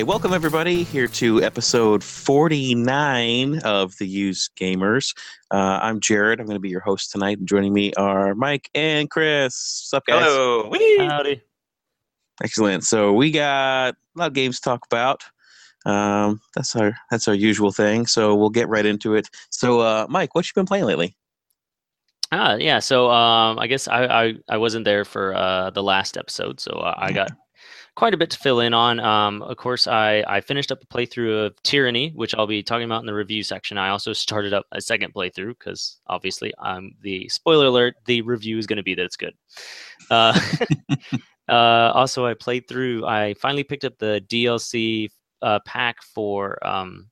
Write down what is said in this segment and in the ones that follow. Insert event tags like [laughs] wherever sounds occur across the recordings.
Okay, welcome everybody here to episode 49 of the Used Gamers. Uh, I'm Jared. I'm going to be your host tonight, and joining me are Mike and Chris. What's up, guys? Hello. Whee! Howdy. Excellent. So we got a lot of games to talk about. Um, that's our that's our usual thing. So we'll get right into it. So, uh, Mike, what you been playing lately? Ah, yeah. So um, I guess I, I, I wasn't there for uh, the last episode, so uh, I got quite a bit to fill in on. Um, of course, I, I finished up a playthrough of Tyranny, which I'll be talking about in the review section. I also started up a second playthrough because obviously, um, the spoiler alert: the review is going to be that it's good. Uh, [laughs] uh, also, I played through. I finally picked up the DLC uh, pack for um,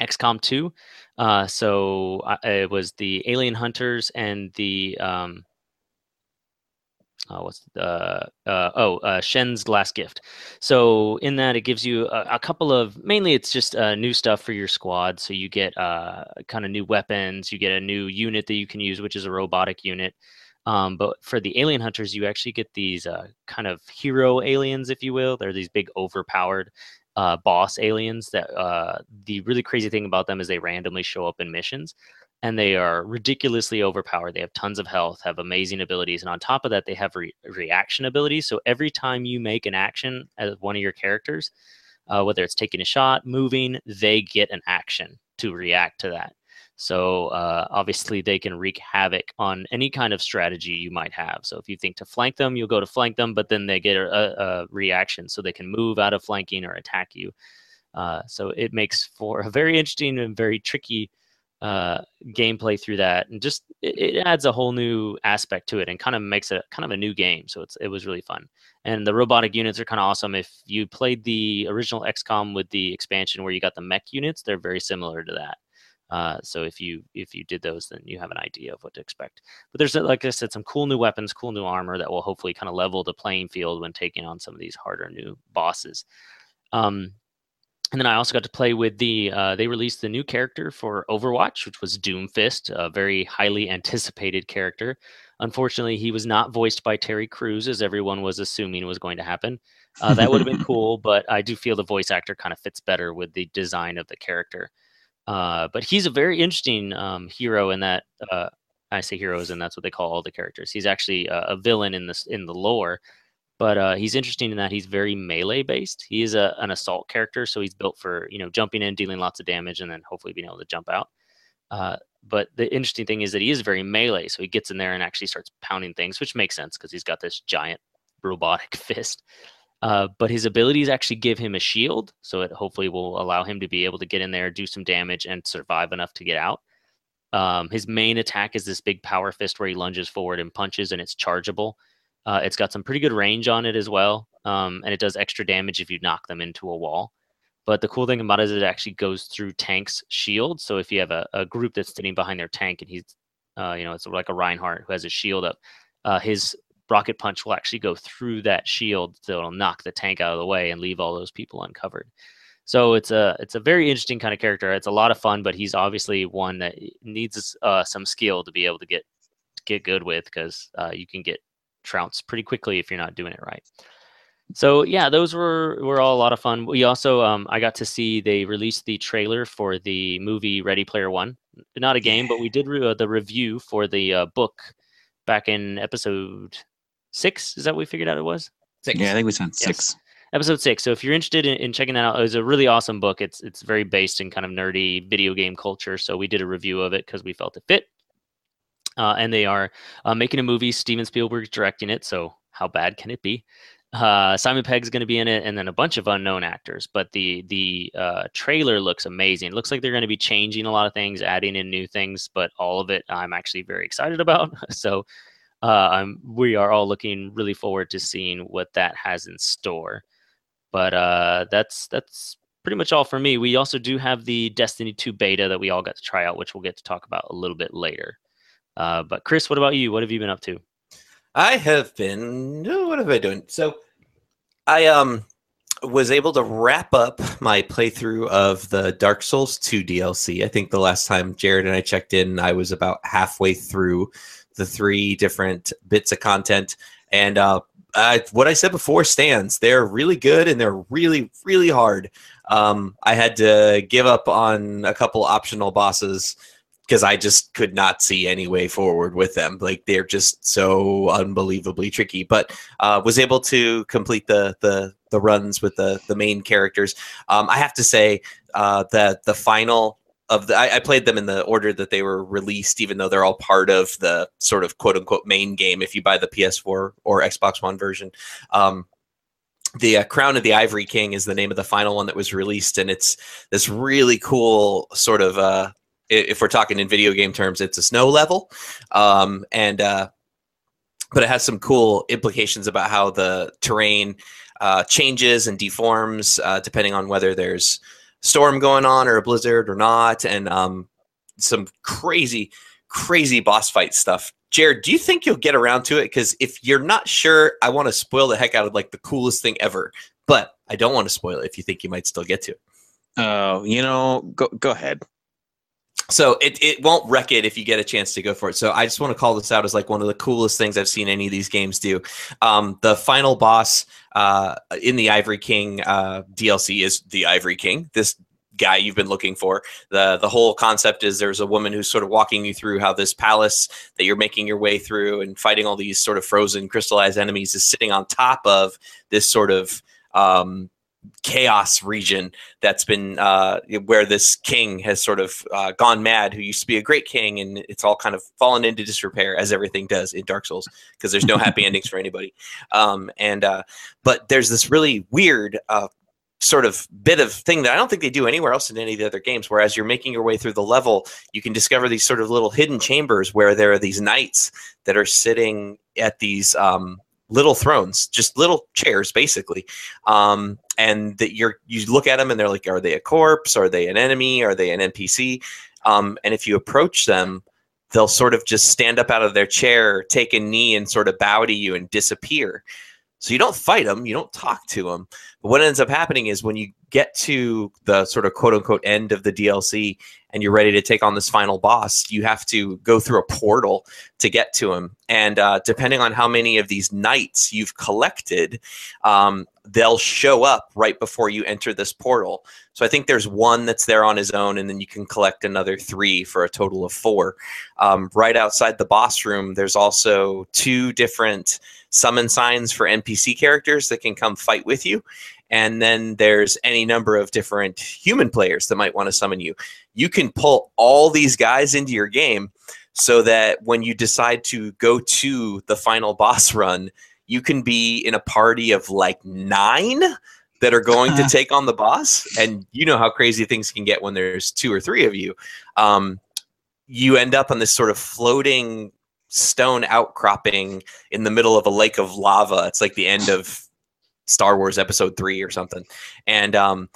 XCOM 2. Uh, so I, it was the Alien Hunters and the um, uh, what's the uh, oh uh, Shen's Last Gift. So in that, it gives you a, a couple of mainly it's just uh, new stuff for your squad. So you get uh, kind of new weapons. You get a new unit that you can use, which is a robotic unit. Um, but for the alien hunters, you actually get these uh, kind of hero aliens, if you will. They're these big, overpowered uh, boss aliens. That uh, the really crazy thing about them is they randomly show up in missions, and they are ridiculously overpowered. They have tons of health, have amazing abilities, and on top of that, they have re- reaction abilities. So every time you make an action as one of your characters, uh, whether it's taking a shot, moving, they get an action to react to that. So uh, obviously they can wreak havoc on any kind of strategy you might have. So if you think to flank them, you'll go to flank them, but then they get a, a reaction, so they can move out of flanking or attack you. Uh, so it makes for a very interesting and very tricky uh, gameplay through that, and just it, it, adds a whole new aspect to it, and kind of makes it kind of a new game. So it's it was really fun, and the robotic units are kind of awesome. If you played the original XCOM with the expansion where you got the mech units, they're very similar to that. Uh, so if you if you did those, then you have an idea of what to expect. But there's like I said, some cool new weapons, cool new armor that will hopefully kind of level the playing field when taking on some of these harder new bosses. Um, and then I also got to play with the. Uh, they released the new character for Overwatch, which was Doomfist, a very highly anticipated character. Unfortunately, he was not voiced by Terry Crews, as everyone was assuming was going to happen. Uh, that would have been [laughs] cool, but I do feel the voice actor kind of fits better with the design of the character. Uh, but he's a very interesting um, hero in that uh, I say heroes, and that's what they call all the characters. He's actually a, a villain in this in the lore, but uh, he's interesting in that he's very melee based. He is a, an assault character, so he's built for you know jumping in, dealing lots of damage, and then hopefully being able to jump out. Uh, but the interesting thing is that he is very melee, so he gets in there and actually starts pounding things, which makes sense because he's got this giant [laughs] robotic fist. Uh, but his abilities actually give him a shield, so it hopefully will allow him to be able to get in there, do some damage, and survive enough to get out. Um, his main attack is this big power fist where he lunges forward and punches, and it's chargeable. Uh, it's got some pretty good range on it as well, um, and it does extra damage if you knock them into a wall. But the cool thing about it is it actually goes through tanks' shield. So if you have a, a group that's sitting behind their tank and he's, uh, you know, it's like a Reinhardt who has his shield up, uh, his rocket punch will actually go through that shield so it'll knock the tank out of the way and leave all those people uncovered so it's a it's a very interesting kind of character it's a lot of fun but he's obviously one that needs uh, some skill to be able to get get good with because uh, you can get trounced pretty quickly if you're not doing it right so yeah those were were all a lot of fun we also um, i got to see they released the trailer for the movie ready player one not a game but we did re- uh, the review for the uh, book back in episode six. Is that what we figured out it was? Six. Yeah, I think we said Yes. six. Episode six. So if you're interested in, in checking that out, it was a really awesome book. It's it's very based in kind of nerdy video game culture. So we did a review of it because we felt it fit. Uh, and they are uh, making a movie. Steven Spielberg's directing it. So how bad can it be? Uh, Simon Pegg's going to be in it, and then a bunch of unknown actors. But the the uh, trailer looks amazing. It looks like they're going to be changing a lot of things, adding in new things. But all of it, I'm actually very excited about. [laughs] so uh, I'm, we are all looking really forward to seeing what that has in store. But uh, that's that's pretty much all for me. We also do have the Destiny 2 beta that we all got to try out, which we'll get to talk about a little bit later. Uh, but Chris, what about you? What have you been up to? I have been. oh, What have I done? So, I um was able to wrap up my playthrough of the Dark Souls 2 DLC. I think the last time Jared and I checked in, I was about halfway through the three different bits of content, and uh, uh, what I said before stands. They're really good and they're really, really hard. Um, I had to give up on a couple optional bosses because I just could not see any way forward with them. Like they're just so unbelievably tricky. But uh, was able to complete the the the runs with the the main characters. Um, I have to say uh, that the final of the I, I, played them in the order that they were released, even though they're all part of the sort of quote unquote main game. If you buy the PS4 or Xbox One version. Um, the uh, Crown of the Ivory King is the name of the final one that was released, and it's this really cool sort of uh, if we're talking in video game terms, it's a snow level, um, and uh, but it has some cool implications about how the terrain uh, changes and deforms uh, depending on whether there's storm going on or a blizzard or not, and um, some crazy, crazy boss fight stuff. Jared, do you think you'll get around to it? Because if you're not sure, I want to spoil the heck out of like the coolest thing ever, but I don't want to spoil it if you think you might still get to it. Oh, you know, go go ahead so it, it won't wreck it if you get a chance to go for it. So I just want to call this out as like one of the coolest things I've seen any of these games do. Um, the final boss uh, in the Ivory King uh, DLC is the Ivory King. This guy you've been looking for. The the whole concept is there's a woman who's sort of walking you through how this palace that you're making your way through and fighting all these sort of frozen crystallized enemies is sitting on top of this sort of um, chaos region that's been uh, where this king has sort of uh, gone mad, who used to be a great king, and it's all kind of fallen into disrepair as everything does in Dark Souls because there's no happy [laughs] endings for anybody. Um, and uh, but there's this really weird. Uh, sort of bit of thing that I don't think they do anywhere else in any of the other games. Whereas you're making your way through the level, you can discover these sort of little hidden chambers where there are these knights that are sitting at these um, little thrones, just little chairs, basically. Um, and that you're you look at them and they're like, are they a corpse? Are they an enemy? Are they an NPC? Um, and if you approach them, they'll sort of just stand up out of their chair, take a knee, and sort of bow to you and disappear. So you don't fight them, you don't talk to them. But what ends up happening is when you get to the sort of quote unquote end of the DLC and you're ready to take on this final boss, you have to go through a portal to get to him. And uh, depending on how many of these knights you've collected, um, they'll show up right before you enter this portal. So I think there's one that's there on his own, and then you can collect another three for a total of four. Um, right outside the boss room, there's also two different summon signs for NPC characters that can come fight with you. And then there's any number of different human players that might want to summon you. You can pull all these guys into your game so that when you decide to go to the final boss run, you can be in a party of like nine that are going to [laughs] take on the boss. And you know how crazy things can get when there's two or three of you. Um, you end up on this sort of floating stone outcropping in the middle of a lake of lava. It's like the end of Star Wars Episode Three or something, and um,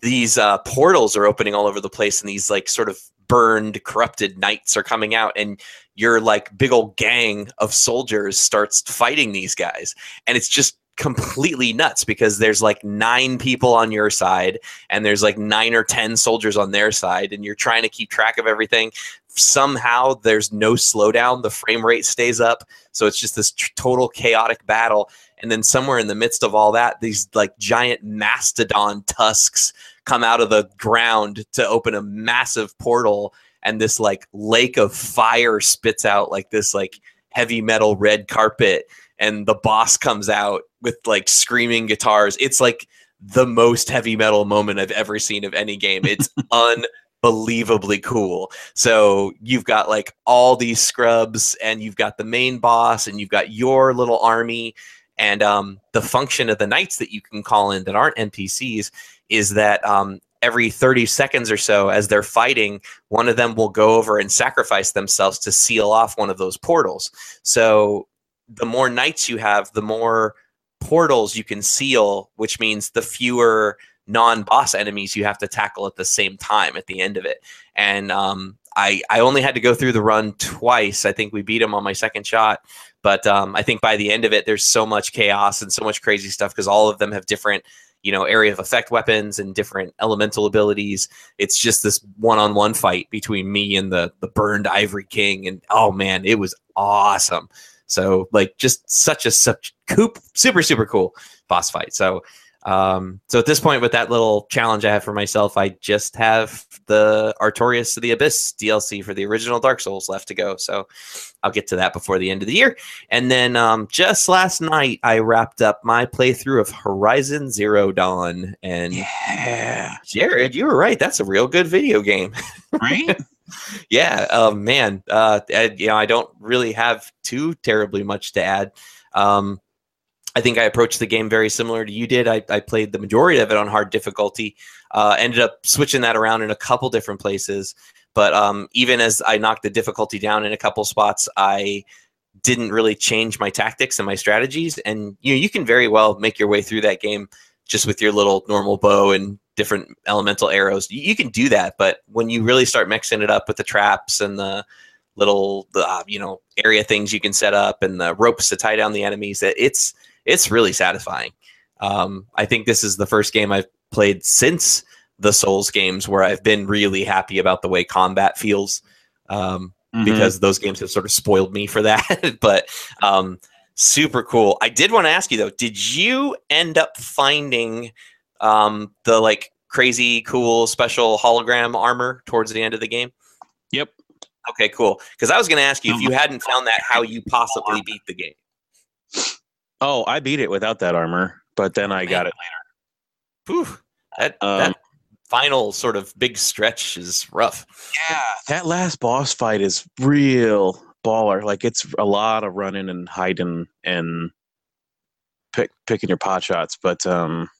these uh, portals are opening all over the place, and these like sort of burned, corrupted knights are coming out, and your like big old gang of soldiers starts fighting these guys, and it's just completely nuts because there's like nine people on your side and there's like nine or ten soldiers on their side and you're trying to keep track of everything. Somehow there's no slowdown. The frame rate stays up. So it's just this t- total chaotic battle. And then somewhere in the midst of all that these like giant mastodon tusks come out of the ground to open a massive portal and this like lake of fire spits out like this like heavy metal red carpet and the boss comes out with like screaming guitars it's like the most heavy metal moment i've ever seen of any game it's [laughs] unbelievably cool. So you've got like all these scrubs, and you've got the main boss, and you've got your little army. And um, the function of the knights that you can call in that aren't NPCs is that um, every 30 seconds or so, as they're fighting, one of them will go over and sacrifice themselves to seal off one of those portals. So the more knights you have, the more portals you can seal, which means the fewer non-boss enemies you have to tackle at the same time at the end of it. And um, I I only had to go through the run twice. I think we beat him on my second shot, but um, I think by the end of it, there's so much chaos and so much crazy stuff because all of them have different you know area of effect weapons and different elemental abilities. It's just this one-on-one fight between me and the the burned Ivory King, and oh man, it was awesome. So like just such a such coop, super super cool boss fight. So um, so at this point, with that little challenge I have for myself, I just have the Artorias of the Abyss DLC for the original Dark Souls left to go. So I'll get to that before the end of the year. And then um, just last night, I wrapped up my playthrough of Horizon Zero Dawn. And Yeah. Jared, you were right. That's a real good video game. Right? [laughs] yeah, um, man. Uh, I, you know, I don't really have too terribly much to add. Um, I think I approached the game very similar to you did. I, I played the majority of it on hard difficulty. Uh, ended up switching that around in a couple different places. But um, even as I knocked the difficulty down in a couple spots, I didn't really change my tactics and my strategies. And you know, you can very well make your way through that game just with your little normal bow and different elemental arrows. You, you can do that, but when you really start mixing it up with the traps and the little, the, uh, you know, area things you can set up and the ropes to tie down the enemies, that it's it's really satisfying. Um, I think this is the first game I've played since the Souls games where I've been really happy about the way combat feels. Um, Mhm. because those games have sort of spoiled me for that. [laughs] but um, super cool. I did want to ask you though, did you end up finding um, the like crazy cool special hologram armor towards the end of the game? Yep. Okay, cool. Because I was going to ask you if you hadn't found that, how you possibly beat the game. Oh, I beat it without that armor, but then I got it. Later. Whew, that Um, that final sort of big stretch is rough. Yeah, that last boss fight is real baller. Like it's a lot of running and hiding and pick, picking your pot shots, but um,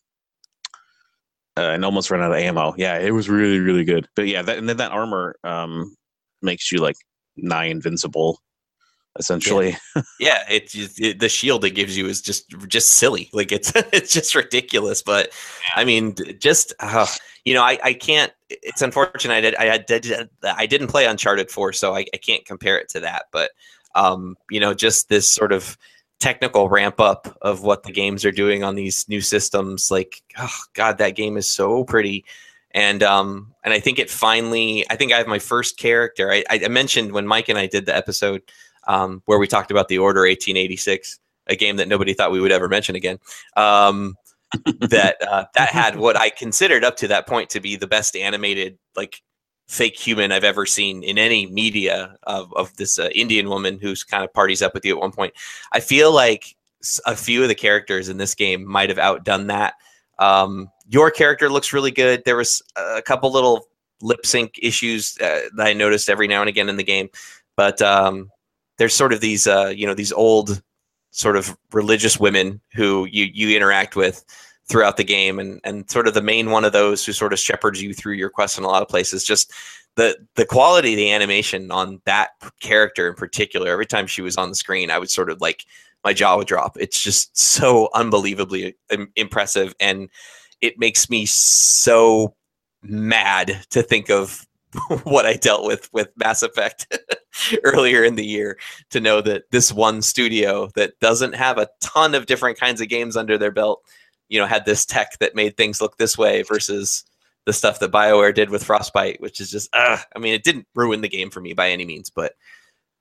uh, and almost run out of ammo. Yeah, it was really really good. But yeah, that and then that armor um makes you like nigh invincible, essentially. [laughs] Yeah, it's just, it, the shield it gives you is just just silly. [laughs] Like it's it's just ridiculous. But I mean, just uh, you know, I, I can't. It's unfortunate. I did, I did I didn't play Uncharted Four, so I, I can't compare it to that. But um, you know, just this sort of technical ramp up of what the games are doing on these new systems. Like, oh god, that game is so pretty. And um, and I think it finally. I think I have my first character. I, I mentioned when Mike and I did the episode um, where we talked about the Order 1886, a game that nobody thought we would ever mention again. Um, [laughs] that uh, that had what I considered up to that point to be the best animated like fake human I've ever seen in any media of of this uh, Indian woman who's kind of parties up with you at one point. I feel like a few of the characters in this game might have outdone that. Um, your character looks really good. There was a couple little lip sync issues uh, that I noticed every now and again in the game, but um, there's sort of these uh, you know these old sort of religious women who you you interact with throughout the game. And and sort of the main one of those who sort of shepherds you through your quest in a lot of places just the the quality of the animation on that character in particular every time she was on the screen i would sort of like my jaw would drop. It's just so unbelievably im- impressive. And it makes me so mad to think of [laughs] what I dealt with with Mass Effect [laughs] [laughs] earlier in the year to know that this one studio that doesn't have a ton of different kinds of games under their belt, you know, had this tech that made things look this way versus the stuff that BioWare did with Frostbite, which is just, uh, I mean, it didn't ruin the game for me by any means, but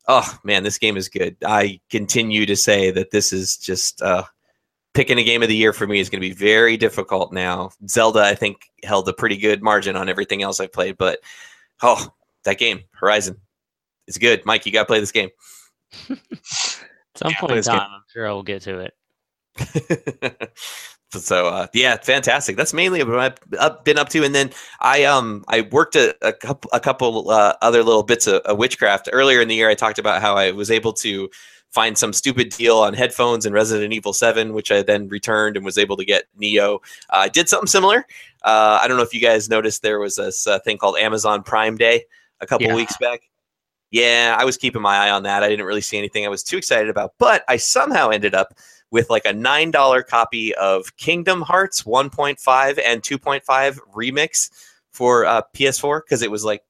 oh man, this game is good. I continue to say that this is just uh, picking a game of the year for me is going to be very difficult now. Zelda, I think, held a pretty good margin on everything else I've played, but oh, that game, Horizon, it's good. Mike, you got to play this game. [laughs] Some point in this game. time, I'm sure I will get to it. [laughs] so uh, yeah, fantastic. That's mainly what I've been up to. And then I um I worked a, a couple a couple uh, other little bits of, of witchcraft earlier in the year. I talked about how I was able to find some stupid deal on headphones in Resident Evil Seven, which I then returned and was able to get Nioh. Uh, I did something similar. Uh, I don't know if you guys noticed there was this uh, thing called Amazon Prime Day a couple Yeah. weeks back. Yeah, I was keeping my eye on that. I didn't really see anything I was too excited about, but I somehow ended up with like a nine dollar copy of Kingdom Hearts 1.5 and 2.5 remix for uh, PS4 because it was like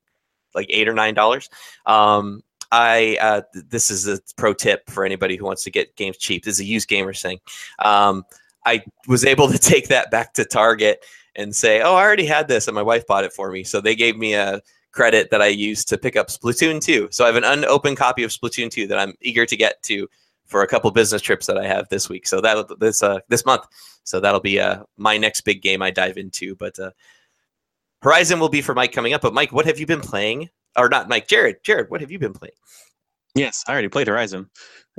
like eight or nine dollars. Um, I uh, th- this is a pro tip for anybody who wants to get games cheap. This is a used gamer thing. Um, I was able to [laughs] take that back to Target and say, "Oh, I already had this, and my wife bought it for me." So they gave me a credit that I used to pick up Splatoon 2. So I have an unopened copy of Splatoon 2 that I'm eager to get to for a couple business trips that I have this week. So that this uh this month. So that'll be uh my next big game I dive into. But uh Horizon will be for Mike coming up. But Mike, what have you been playing? Or not Mike, Jared. Jared, what have you been playing? Yes, I already played Horizon.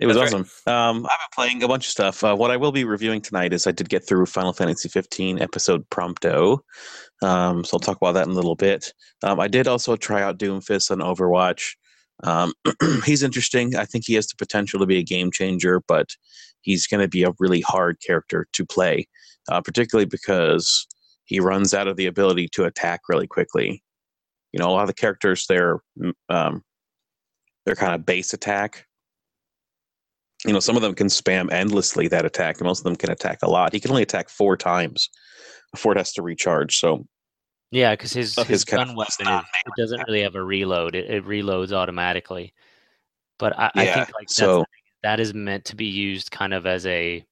It was That's awesome. Um, I've been playing a bunch of stuff. Uh, what I will be reviewing tonight is I did get through Final Fantasy 15 episode Prompto. Um, so I'll talk about that in a little bit. Um, I did also try out Doomfist on Overwatch. Um, [clears throat] he's interesting. I think he has the potential to be a game changer, but he's going to be a really hard character to play, uh, particularly because he runs out of the ability to attack really quickly. You know, a lot of the characters, they're um, they're kind of base attack. You know, some of them can spam endlessly that attack, and most of them can attack a lot. He can only attack four times before it has to recharge. So Yeah, because his, his, his gun weapon is, it doesn't really have a reload. It, it reloads automatically. But I, I think like that's so- that is meant to be used kind of as a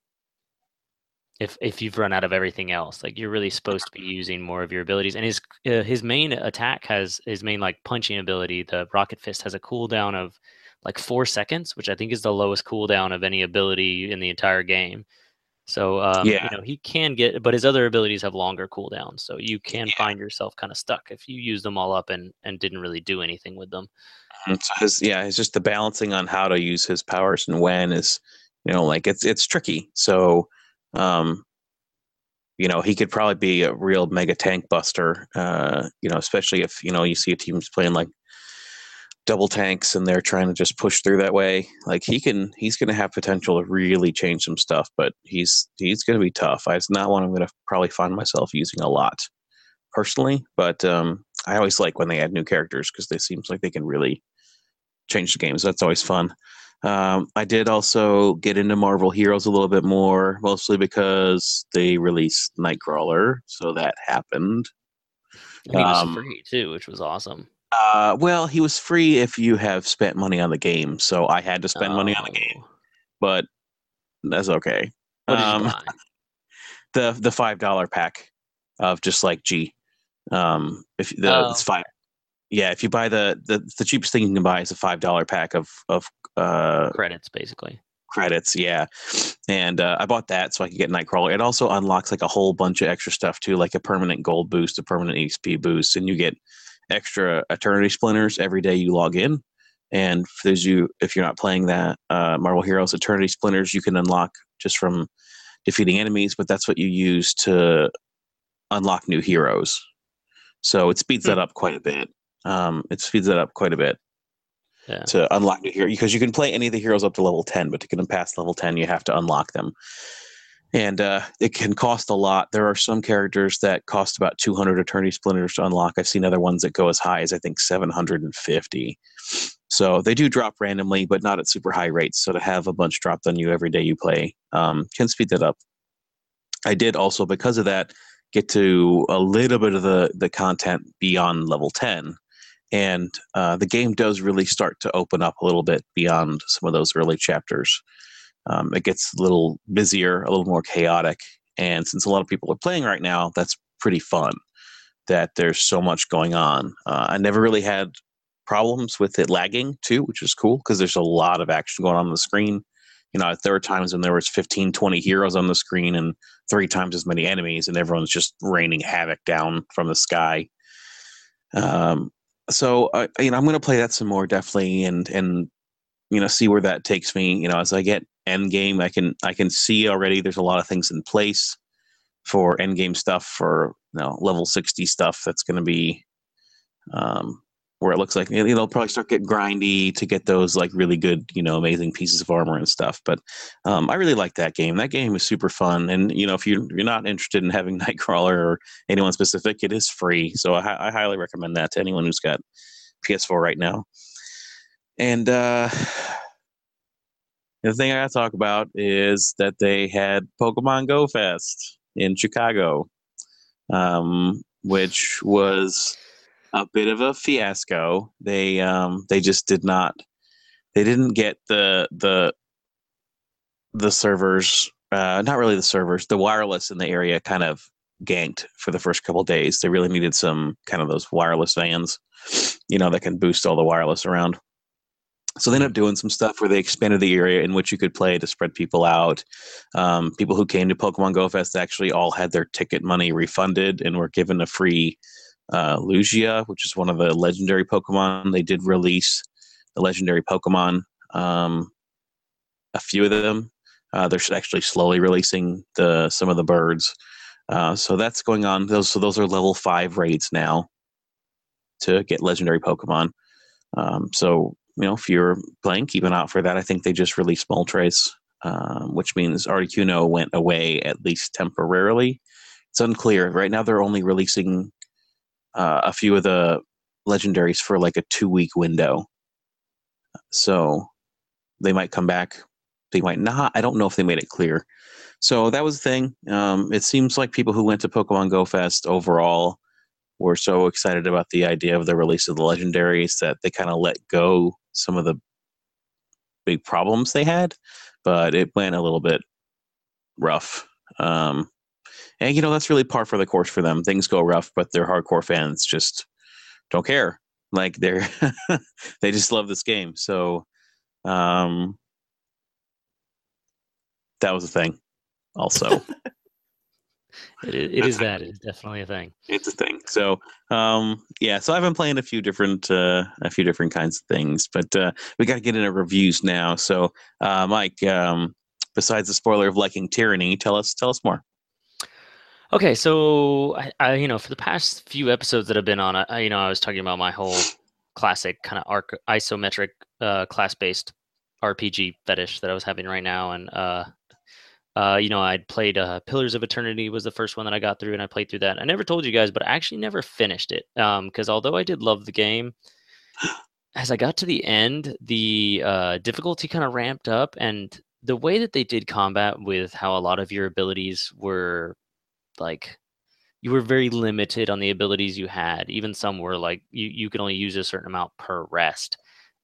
if if you've run out of everything else, like you're really supposed to be using more of your abilities. And his uh, his main attack has his main like punching ability. The rocket fist has a cooldown of like four seconds, which I think is the lowest cooldown of any ability in the entire game. So um, Yeah. you know he can get, but his other abilities have longer cooldowns. So you can Yeah. find yourself kind of stuck if you use them all up and and didn't really do anything with them. So his yeah, it's just the balancing on how to use his powers and when is you know like it's it's tricky. So um you know he could probably be a real mega tank buster. Uh, you know, especially if you know you see a team's playing like double tanks and they're trying to just push through that way. Like he can, he's going to have potential to really change some stuff, but he's he's going to be tough. It's not one I'm going to probably find myself using a lot personally, but um, I always like when they add new characters because they seems like they can really change the games. That's always fun. Um, I did also get into Marvel Heroes a little bit more, mostly because they released Nightcrawler, so that happened. And he was Um, free too, which was awesome. Uh, well, he was free if you have spent money on the game, so I had to spend money on the game, Oh. but that's okay. Um, [laughs] the the five dollar pack of just like G. Um, if the Oh. it's five, yeah. If you buy the the the cheapest thing you can buy is a five dollar pack of of uh Credits, basically. credits, yeah. And uh, I bought that so I could get Nightcrawler. It also unlocks like a whole bunch of extra stuff too, like a permanent gold boost, a permanent XP boost, and you get extra Eternity Splinters every day you log in. And for those you, if you're not playing that uh, Marvel Heroes Eternity Splinters, you can unlock just from defeating enemies, but that's what you use to unlock new heroes. So it speeds that up quite a bit. Um, it speeds that up quite a bit Yeah. to unlock new hero because you can play any of the heroes up to level 10 but to get them past level 10 you have to unlock them. And uh, it can cost a lot. There are some characters that cost about 200 Eternity Splinters to unlock. I've seen other ones that go as high as i think 750 so they do drop randomly but not at super high rates. So to have a bunch dropped on you every day you play um, can speed that up. I did also because of that get to a little bit of the the content beyond level 10 and uh, the game does really start to open up a little bit beyond some of those early chapters. Um, it gets a little busier, a little more chaotic, and since a lot of people are playing right now, that's pretty fun. That there's so much going on. Uh, I never really had problems with it lagging too, which is cool because there's a lot of action going on, on the screen. You know, there were times when there was 15, 20 heroes on the screen and three times as many enemies, and everyone's just raining havoc down from the sky. Um, so uh, you know i'm going to play that some more definitely and and you know see where that takes me. You know as i get end game i can i can see already there's a lot of things in place for end game stuff for you know level 60 stuff that's going to be um where it looks like you know, they'll probably start getting grindy to get those like really good you know amazing pieces of armor and stuff. But um, i really like that game. That game is super fun. And you know if you, you're not interested in having [laughs] nightcrawler or anyone specific it is free. So I, I highly recommend that to anyone who's got ps4 right now. And uh [sighs] the thing i gotta talk about is that they had pokemon go fest in chicago um, which was a bit of a fiasco. They um they just did not they didn't get the the the servers uh not really the servers, the wireless in the area kind of ganked for the first couple days. They really needed some kind of those wireless vans, you know, that can boost all the wireless around. so they ended up doing some stuff where they expanded the area in which you could play to spread people out. Um, people who came to Pokemon Go Fest actually all had their ticket money refunded and were given a free uh, Lugia, which is one of the legendary Pokemon. They did release the legendary Pokemon, um, a few of them. Uh, they're actually slowly releasing the some of the birds. Uh, so that's going on. Those so those are level five raids now to get legendary Pokemon. Um, so you know, if you're playing, keep an eye out for that. I think they just released Moltres, um, which means Articuno went away at least temporarily. It's unclear. Right now, they're only releasing uh, a few of the legendaries for like a two week window. So they might come back. They might not. I don't know if they made it clear. So that was the thing. Um, it seems like people who went to Pokemon Go Fest overall were so excited about the idea of the release of the legendaries that they kind of let go some of the big problems they had, but it went a little bit rough. Um, and you know that's really par for the course for them. Things go rough, but their hardcore fans just don't care. Like they're [laughs] they just love this game. So um, that was a thing. Also, [laughs] it, it is that. It is definitely a thing. It's a thing. So, um, yeah. So I've been playing a few different, uh, a few different kinds of things, but uh, we got to get into reviews now. So, uh, Mike, um, besides the spoiler of liking tyranny, tell us, tell us more. Okay, so I, I, you know, for the past few episodes that I've been on, I, you know, I was talking about my whole classic kind of arc isometric uh, class-based RPG fetish that I was having right now, and uh, uh, you know, I'd played uh, Pillars of Eternity was the first one that I got through, and I played through that. I never told you guys, but I actually never finished it because um, although I did love the game, as I got to the end, the uh, difficulty kind of ramped up, and the way that they did combat with how a lot of your abilities were like you were very limited on the abilities you had. Even some were like you you could only use a certain amount per rest.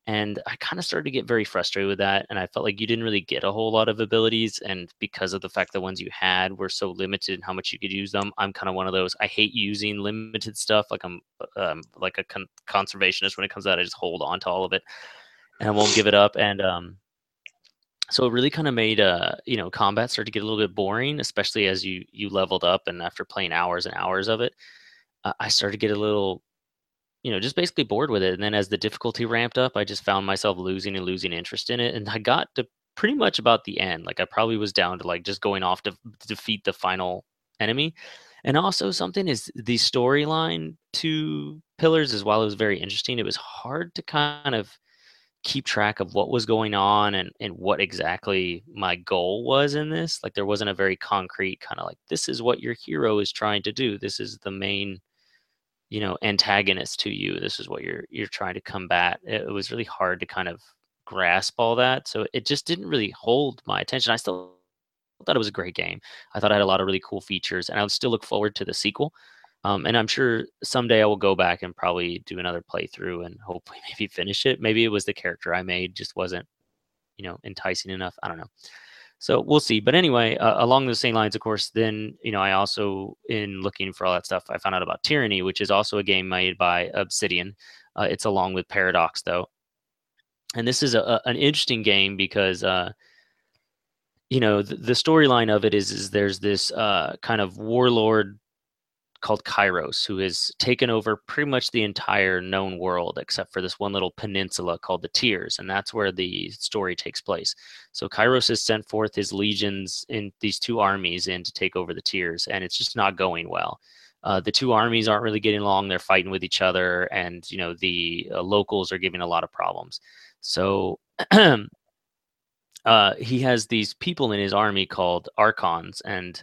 And I kind of started to get very frustrated with that. And I felt like you didn't really get a whole lot of abilities. And because of the fact the ones you had were so limited in how much you could use them, I'm kind of one of those. I hate using limited stuff. Like I'm um, like a con- conservationist when it comes out. I just hold on to all of it and I won't give it up. And um, so it really kind of made uh you know combat start to get a little bit boring, especially as you you leveled up and after playing hours and hours of it. Uh, I started to get a little you know, just basically bored with it. And then as the difficulty ramped up, I just found myself losing and losing interest in it. And I got to pretty much about the end. Like I probably was down to like just going off to, to defeat the final enemy. And also something is the storyline to Pillars as well. It was very interesting. It was hard to kind of keep track of what was going on and, and what exactly my goal was in this. Like there wasn't a very concrete kind of like, this is what your hero is trying to do. This is the main you know antagonist to you this is what you're you're trying to combat it, it was really hard to kind of grasp all that so it just didn't really hold my attention i still thought it was a great game i thought i had a lot of really cool features and i would still look forward to the sequel um, and i'm sure someday i will go back and probably do another playthrough and hopefully [laughs] maybe finish it maybe it was the character i made just wasn't you know enticing enough i don't know so we'll see. But anyway, uh, along the same lines, of course, then, you know, I also, in looking for all that stuff, I found out about Tyranny, which is also a game made by Obsidian. Uh, it's along with Paradox, though. And this is a, a, an interesting game because, uh, you know, the, the storyline of it is, is there's this uh, kind of warlord called Kairos, who has taken over pretty much the entire known world except for this one little peninsula called the Tiers, and that's where the story takes place. So Kairos has sent forth his legions in these two armies in to take over the Tiers, and it's just not going well. Uh, the two armies aren't really getting along; they're fighting with each other, and you know the uh, locals are giving a lot of problems. So. [clears throat] uh, he has these people in his army called archons, and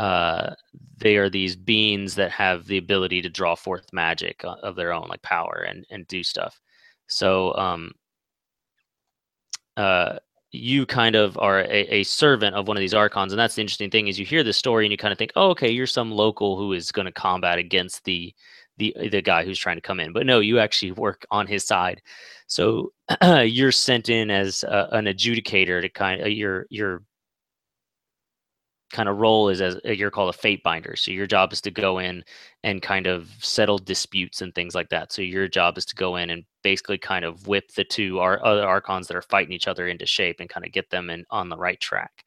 uh, they are these beings that have the ability to draw forth magic uh, of their own, like power and and do stuff. So um, uh, you kind of are a, a, servant of one of these archons, and that's the interesting thing is you hear this story and you kind of think, oh, okay, you're some local who is going to combat against the the the guy who's trying to come in, but no, you actually work on his side. So [clears throat] you're sent in as a, an adjudicator to kind of you're you're kind of role is as uh, you're called a Fatebinder. So your job is to go in and kind of settle disputes and things like that. So your job is to go in and basically kind of whip the two our other archons that are fighting each other into shape and kind of get them in on the right track.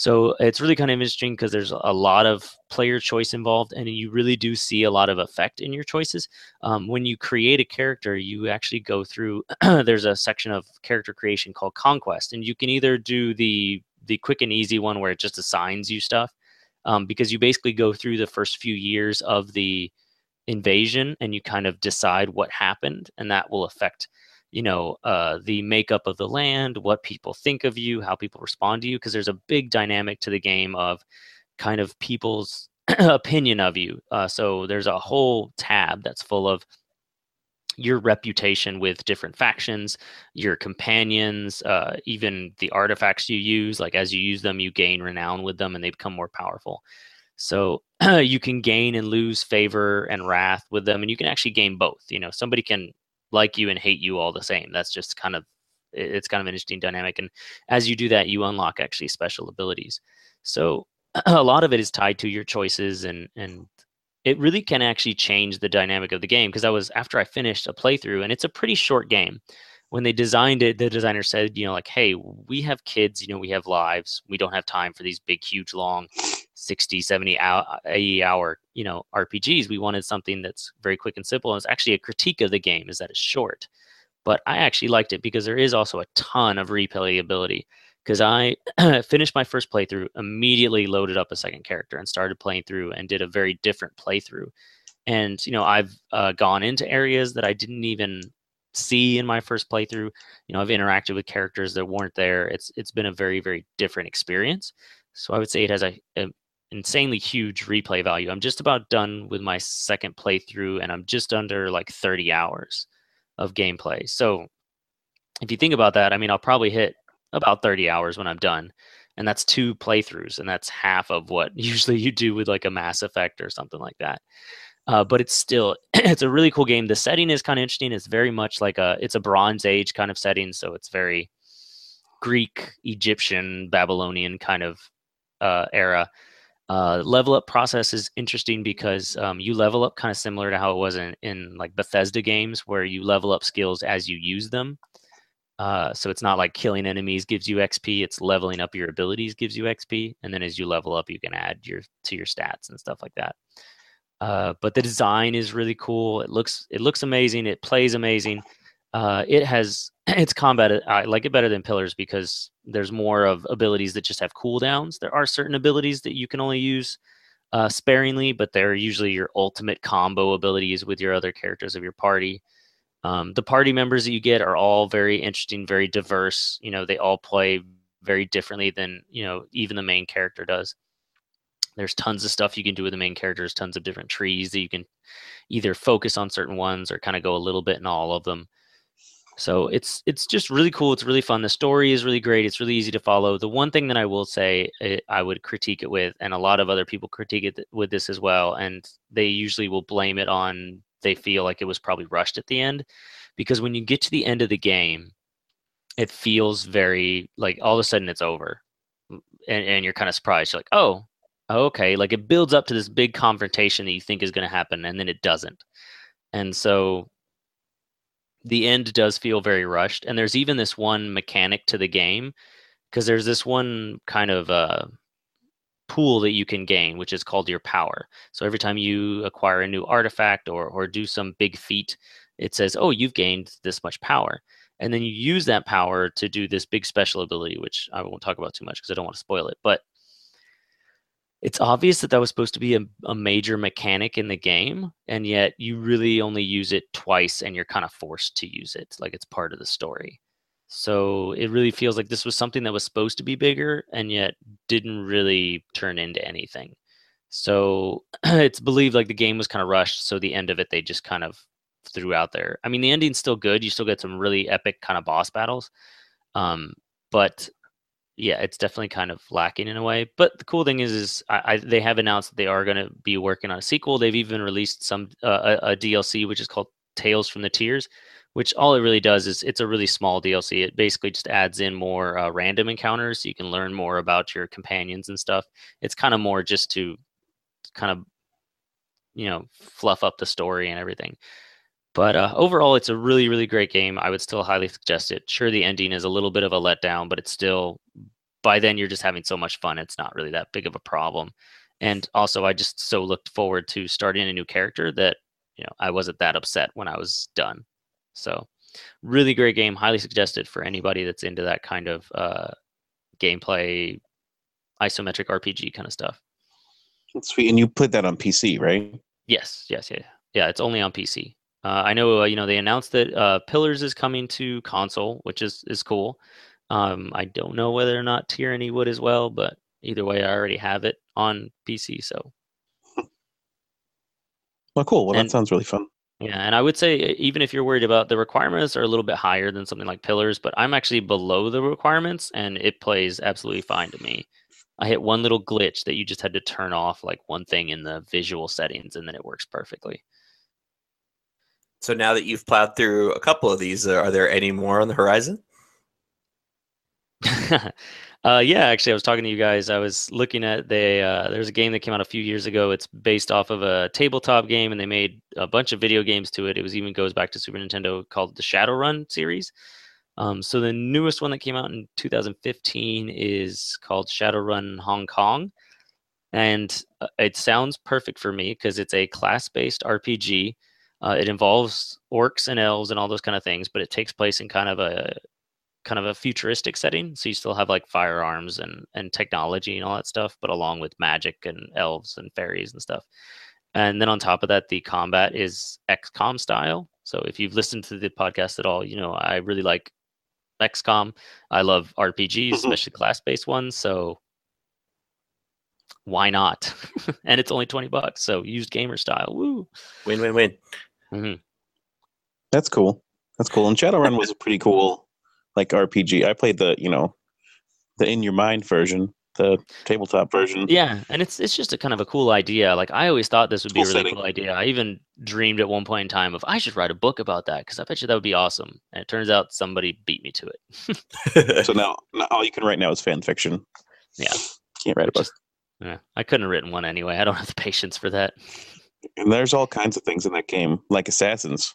So it's really kind of interesting because there's a lot of player choice involved, and you really do see a lot of effect in your choices. Um, when you create a character, you actually go through. [clears throat] there's a section of character creation called conquest, and you can either do the the quick and easy one where it just assigns you stuff, um, because you basically go through the first few years of the invasion and you kind of decide what happened, and that will affect you know uh, the makeup of the land what people think of you how people respond to you because there's a big dynamic to the game of kind of people's [clears throat] opinion of you. Uh, so there's a whole tab that's full of your reputation with different factions your companions uh, even the artifacts you use like as you use them you gain renown with them and they become more powerful so [clears throat] you can gain and lose favor and wrath with them and you can actually gain both you know somebody can like you and hate you all the same. That's just kind of it's kind of an interesting dynamic. And as you do that, you unlock actually special abilities. So [clears throat] a lot of it is tied to your choices and and it really can actually change the dynamic of the game because I was after I finished a playthrough and it's a pretty short game. When they designed it, the designer said, you know, like, hey, we have kids, you know, we have lives. We don't have time for these big, huge, long 60, 70 hour, uh, 80 hour, you know, RPGs. We wanted something that's very quick and simple. And it's actually a critique of the game is that it's short. But I actually liked it because there is also a ton of replayability. Because I [clears throat] finished my first playthrough, immediately loaded up a second character and started playing through and did a very different playthrough. And, you know, I've uh, gone into areas that I didn't even see in my first playthrough. You know, I've interacted with characters that weren't there. It's it's been a very very different experience. So I would say it has a, a insanely huge replay value. I'm just about done with my second playthrough and I'm just under like 30 hours of gameplay. So if you think about that, I mean, I'll probably hit about 30 hours when I'm done. And that's two playthroughs, and that's half of what [laughs] usually you do with like a Mass Effect or something like that. Uh, but it's still [clears throat] it's a really cool game. The setting is kind of interesting. It's very much like a it's a Bronze Age kind of setting, so it's very Greek, Egyptian, Babylonian kind of uh, era. Uh, level up process is interesting because um, you level up kind of similar to how it was in, in like Bethesda games, where you level up skills as you use them. Uh, so it's not like killing enemies gives you XP; it's leveling up your abilities gives you XP, and then as you level up, you can add your to your stats and stuff like that. Uh, but the design is really cool. It looks it looks amazing. It plays amazing. Uh, it has [clears throat] its combat. I like it better than Pillars because there's more of abilities that just have cooldowns. There are certain abilities that you can only use uh, sparingly, but they're usually your ultimate combo abilities with your other characters of your party. Um, the party members that you get are all very interesting, very diverse. You know, they all play very differently than you know even the main character does. There's tons of stuff you can do with the main characters, tons of different trees that you can either focus on certain ones or kind of go a little bit in all of them. So it's it's just really cool. It's really fun. The story is really great. It's really easy to follow. The one thing that I will say eh, I would critique it with, and a lot of other people critique it with this as well, and they usually will blame it on they feel like it was probably rushed at the end, because when you get to the end of the game, it feels very like all of a sudden it's over, and, and you're kind of surprised. You're like, oh, okay, like it builds up to this big confrontation that you think is going to happen, and then it doesn't. And so the end does feel very rushed. And there's even this one mechanic to the game because there's this one kind of uh, pool that you can gain, which is called your power. So every time you acquire a new artifact or or do some big feat, it says, "Oh, you've gained this much power." And then you use that power to do this big special ability, which I won't talk about too much because I don't want to spoil it. But it's obvious that that was supposed to be a, a, major mechanic in the game and yet you really only use it twice and you're kind of forced to use it like it's part of the story so it really feels like this was something that was supposed to be bigger and yet didn't really turn into anything so [clears throat] it's believed like the game was kind of rushed so the end of it they just kind of threw out there i mean the ending's still good you still get some really epic kind of boss battles um, but yeah, it's definitely kind of lacking in a way. But the cool thing is, is I, I they have announced that they are going to be working on a sequel. They've even released some uh, a, a, DLC which is called Tales from the Tiers, which all it really does is it's a really small DLC. It basically just adds in more uh, random encounters so you can learn more about your companions and stuff. It's kind of more just to kind of you know fluff up the story and everything. But uh, overall, it's a really, really great game. I would still highly suggest it. Sure, the ending is a little bit of a letdown, but it's still, by then, you're just having so much fun. It's not really that big of a problem. And also, I just so looked forward to starting a new character that, you know, I wasn't that upset when I was done. So, really great game. Highly suggested for anybody that's into that kind of uh, gameplay, isometric RPG kind of stuff. Sweet. And you put that on PC, right? Yes, yes, yeah. Yeah, it's only on PC. Uh, I know, uh, you know, they announced that uh, Pillars is coming to console, which is is cool. Um, I don't know whether or not Tyranny would as well, but either way, I already have it on PC. So, well, cool. Well, And- that sounds really fun. Yeah, and I would say even if you're worried about the requirements are a little bit higher than something like Pillars, but I'm actually below the requirements, and it plays absolutely fine to me. I hit one little glitch that you just had to turn off like one thing in the visual settings, and then it works perfectly. So now that you've plowed through a couple of these, uh, are there any more on the horizon? [laughs] uh, yeah, actually, I was talking to you guys. I was looking at the uh, there's a game that came out a few years ago. It's based off of a tabletop game, and they made a bunch of video games to it. It was even goes back to Super Nintendo called the Shadowrun series. Um, so the newest one that came out in 2015 is called Shadowrun Hong Kong, and uh, it sounds perfect for me because it's a class-based RPG. Uh, it involves orcs and elves and all those kind of things, but it takes place in kind of a kind of a futuristic setting. So you still have like firearms and and technology and all that stuff, but along with magic and elves and fairies and stuff. And then on top of that, the combat is XCOM style. So if you've listened to the podcast at all, you know I really like XCOM. I love RPGs, especially class-based ones. So why not? [laughs] and it's only twenty bucks. So used gamer style. Woo. Win, win, win. hmm That's cool. That's cool. And Shadowrun [laughs] was a pretty cool like RPG. I played the, you know, the in your mind version, the tabletop version. Yeah, and it's it's just a kind of a cool idea. Like I always thought this would be Cool a really setting. cool idea. I even dreamed at one point in time of I should write a book about that because I bet you that would be awesome. And it turns out somebody beat me to it. [laughs] [laughs] So now, now all you can write now is fan fiction. Yeah. Can't write a book. Yeah, I couldn't have written one anyway. I don't have the patience for that. And there's all kinds of things in that game, like assassins.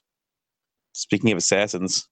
Speaking of assassins,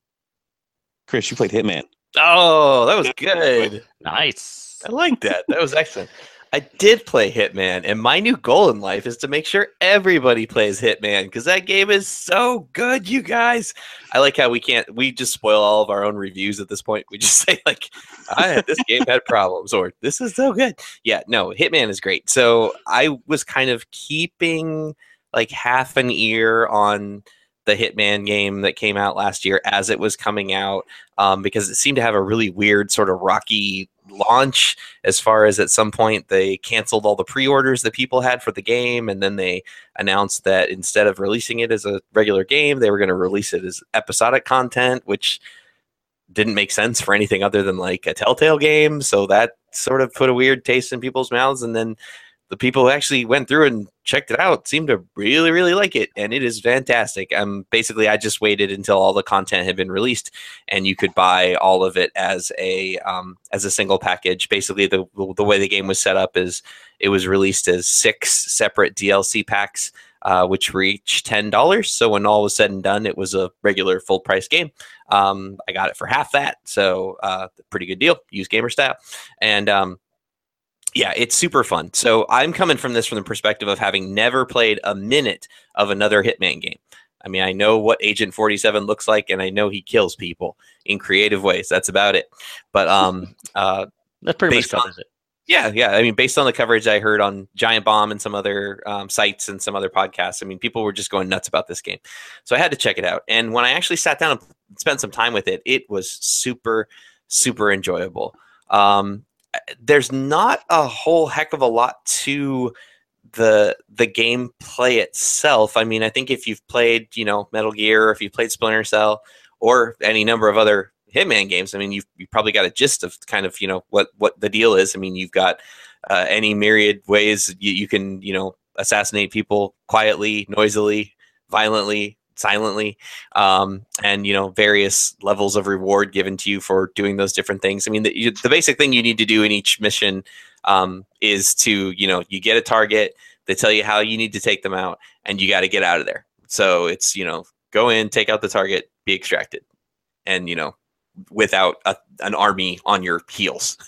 Chris, you played Hitman. oh, that was good. Nice. I like that. That was excellent. I did play Hitman, and my new goal in life is to make sure everybody plays Hitman because that game is so good, you guys. I like how we can't, we just spoil all of our own reviews at this point. We just [laughs] say, like, I, had this game had problems, or this is so good. Yeah, no, Hitman is great. So I was kind of keeping like half an ear on the Hitman game that came out last year as it was coming out um, because it seemed to have a really weird sort of rocky launch as far as at some point they canceled all the pre-orders that people had for the game and then they announced that instead of releasing it as a regular game they were going to release it as episodic content which didn't make sense for anything other than like a telltale game. So that sort of put a weird taste in people's mouths and then the people who actually went through and checked it out seemed to really really like it and it is fantastic um basically i just waited until all the content had been released and you could buy all of it as a um, as a single package. Basically, the the way the game was set up is it was released as six separate DLC packs, uh, which each ten dollars. So when all was said and done, it was a regular full price game. Um, I got it for half that, so uh, pretty good deal. Use gamer style, and um, yeah, it's super fun. So I'm coming from this from the perspective of having never played a minute of another Hitman game. I mean, I know what Agent 47 looks like, and I know he kills people in creative ways. That's about it. But um, [laughs] uh, That pretty much based on- covers it. yeah, yeah. I mean, based on the coverage I heard on Giant Bomb and some other um, sites and some other podcasts, I mean, people were just going nuts about this game. So I had to check it out. And when I actually sat down and spent some time with it, it was super, super enjoyable. Um, there's not a whole heck of a lot to the the gameplay itself. I mean, I think if you've played, you know, Metal Gear, or if you've played Splinter Cell, or any number of other Hitman games, I mean, you've you probably got a gist of kind of you know what what the deal is. I mean, you've got uh, any myriad ways you, you can you know assassinate people quietly, noisily, violently, silently um, and you know various levels of reward given to you for doing those different things. I mean the, you, the basic thing you need to do in each mission um, is to you know you get a target they tell you how you need to take them out and you got to get out of there. So it's you know go in take out the target be extracted. And you know without a, an army on your heels. [laughs]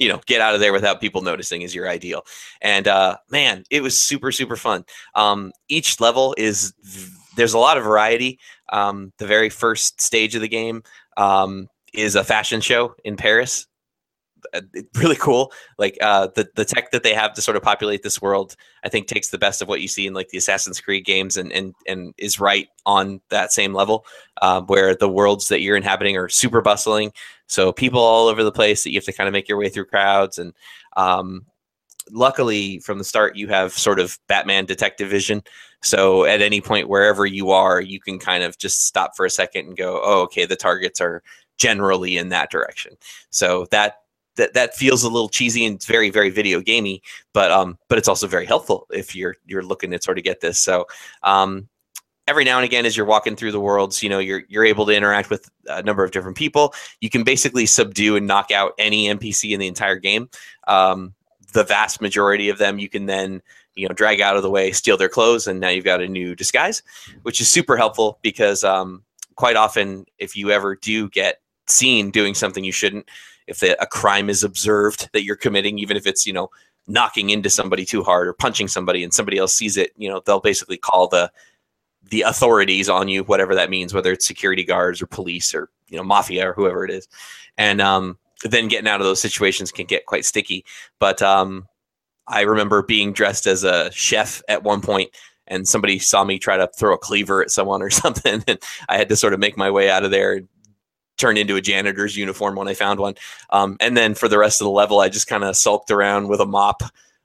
You know get out of there without people noticing is your ideal. And uh man it was super super fun. Um each level is there's a lot of variety um the very first stage of the game um is a fashion show in paris uh, [laughs] really cool. Like uh, the the tech that they have to sort of populate this world, I think takes the best of what you see in like the Assassin's Creed games, and and and is right on that same level, uh, where the worlds that you're inhabiting are super bustling. So people all over the place that you have to kind of make your way through crowds, and um, luckily from the start you have sort of Batman detective vision. So at any point wherever you are, you can kind of just stop for a second and go, oh, okay, the targets are generally in that direction. So that that that feels a little cheesy and it's very very video gamey but um but it's also very helpful if you're you're looking to sort of get this. So um every now and again as you're walking through the worlds you know you're you're able to interact with a number of different people. You can basically subdue and knock out any npc in the entire game. Um the vast majority of them you can then you know drag out of the way steal their clothes and now you've got a new disguise which is super helpful because um quite often if you ever do get seen doing something you shouldn't if the, a crime is observed that you're committing, even if it's you know knocking into somebody too hard or punching somebody, and somebody else sees it, you know they'll basically call the the authorities on you, whatever that means, whether it's security guards or police or you know mafia or whoever it is, and um, then getting out of those situations can get quite sticky. But um, I remember being dressed as a chef at one point and somebody saw me try to throw a cleaver at someone or [laughs] something and i had to sort of make my way out of there turn into a janitor's uniform when I found one. Um, and then for the rest of the level, I just kind of sulked around with a mop,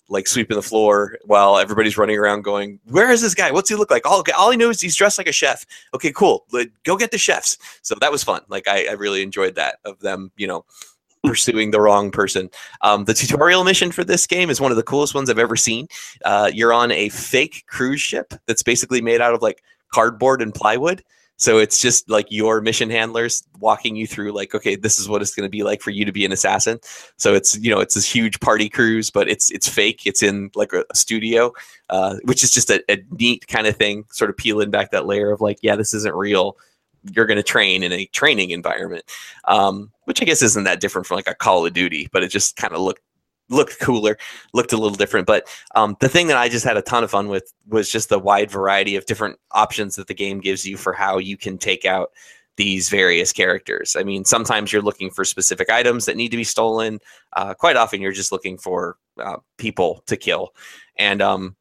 like sweeping the floor while everybody's running around going, Where is this guy? What's he look like? All, all he knows is he's dressed like a chef. Okay, cool. Go get the chefs. So that was fun. Like, I, I really enjoyed that of them, you know, pursuing the wrong person. Um, the tutorial mission for this game is one of the coolest ones I've ever seen. Uh, you're on a fake cruise ship that's basically made out of like cardboard and plywood so it's just like your mission handlers walking you through like, okay, this is what it's going to be like for you to be an assassin. So it's, you know, it's this huge party cruise, but it's, it's fake. It's in like a, studio, uh, which is just a, a neat kind of thing, sort of peeling back that layer of like, yeah, this isn't real. You're going to train in a training environment, um, which I guess isn't that different from like a Call of Duty, but it just kind of looked looked cooler, looked a little different. But um, the thing that I just had a ton of fun with was just the wide variety of different options that the game gives you for how you can take out these various characters. I mean, sometimes you're looking for specific items that need to be stolen. Uh, quite often, you're just looking for uh, people to kill. And um,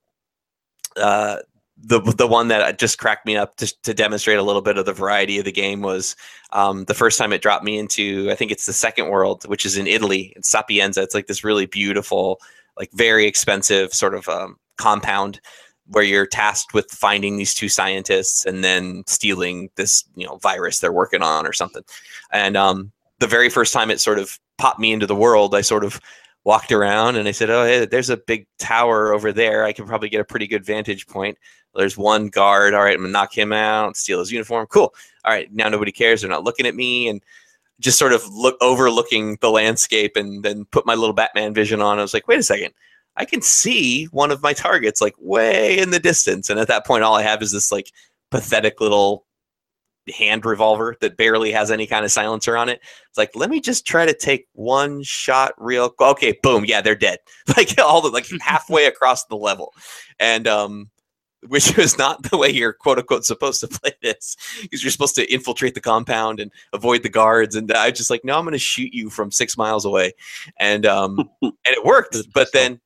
uh, the the one that just cracked me up to, to demonstrate a little bit of the variety of the game was um, the first time it dropped me into I think it's the second world, which is in Italy in Sapienza. It's like this really beautiful, like very expensive sort of um, compound where you're tasked with finding these two scientists and then stealing this you know virus they're working on or something. And um, the very first time it sort of popped me into the world, I sort of walked around and I said, "Oh, hey, there's a big tower over there. I can probably get a pretty good vantage point." There's one guard. All right, I'm gonna knock him out, steal his uniform. Cool. All right, now nobody cares. They're not looking at me, and just sort of look overlooking the landscape, and then put my little Batman vision on. I was like, wait a second, I can see one of my targets like way in the distance, and at that point, all I have is this like pathetic little hand revolver that barely has any kind of silencer on it. It's like, let me just try to take one shot real okay, boom, yeah, they're dead. [laughs] Like all the like halfway [laughs] across the level. And um which was not the way you're quote unquote supposed to play this because you're supposed to infiltrate the compound and avoid the guards and i just like no i'm going to shoot you from six miles away and um [laughs] and it worked but then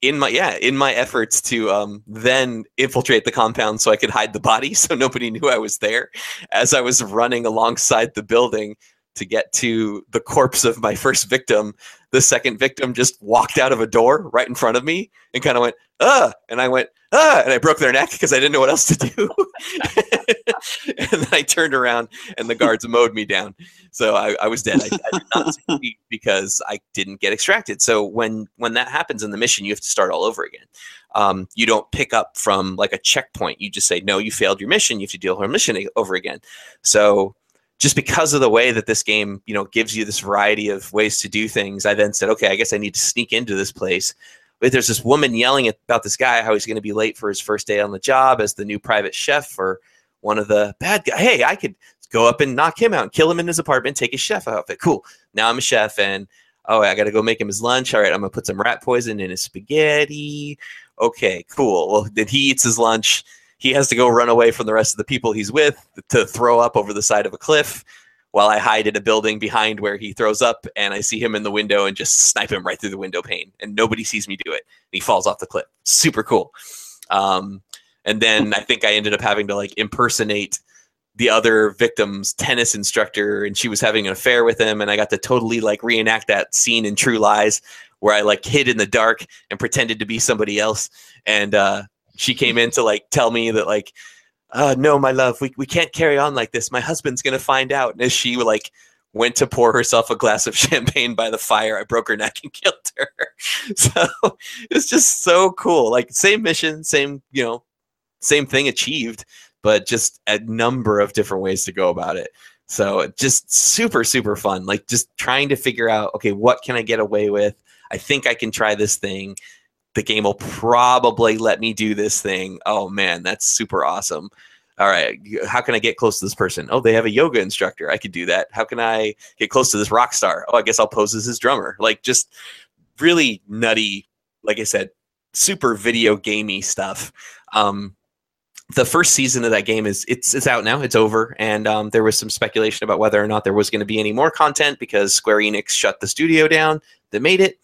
in my yeah in my efforts to um then infiltrate the compound so i could hide the body [laughs] so nobody knew i was there as i was running alongside the building to get to the corpse of my first victim, the second victim just walked out of a door right in front of me and kind of went, uh, and I went, ah, and I broke their neck because I didn't know what else to do. [laughs] [laughs] and then I turned around and the guards mowed me down. So I, I was dead. I, I, did not [laughs] succeed because I didn't get extracted. So when when that happens in the mission, you have to start all over again. Um, you don't pick up from like a checkpoint. You just say, no, you failed your mission. You have to deal with your mission over again. So just because of the way that this game, you know, gives you this variety of ways to do things, I then said, okay, I guess I need to sneak into this place. But there's this woman yelling about this guy how he's going to be late for his first day on the job as the new private chef for one of the bad guys. Hey, I could go up and knock him out kill him in his apartment, take his chef outfit. Cool. Now I'm a chef and oh, I got to go make him his lunch. All right, I'm to put some rat poison in his spaghetti. Okay, cool. Well, then he eats his lunch he has to go run away from the rest of the people he's with to throw up over the side of a cliff while I hide in a building behind where he throws up and I see him in the window and just snipe him right through the window pane and nobody sees me do it. And he falls off the cliff. Super cool. Um, and then I think I ended up having to like impersonate the other victim's tennis instructor and she was having an affair with him and I got to totally like reenact that scene in True Lies where I like hid in the dark and pretended to be somebody else and uh she came in to like tell me that like uh, no my love we, we can't carry on like this. My husband's gonna find out. And as she like went to pour herself a glass of [laughs] champagne by the fire. I broke her neck and [laughs] killed her. [laughs] So it's just so cool. Like same mission same you know same thing achieved but just a number of different ways to go about it. So just super super fun. Like just trying to figure out okay what can i get away with? I think i can try this thing the game will probably let me do this thing. Oh man, that's super awesome. All right, how can I get close to this person? Oh, they have a yoga instructor. I could do that. How can I get close to this rock star? Oh, I guess I'll pose as his drummer. Like just really nutty, like I said, super video gamey stuff. Um, the first season of that game is it's it's out now. It's over, and um, there was some speculation about whether or not there was going to be any more content because Square Enix shut the studio down that made it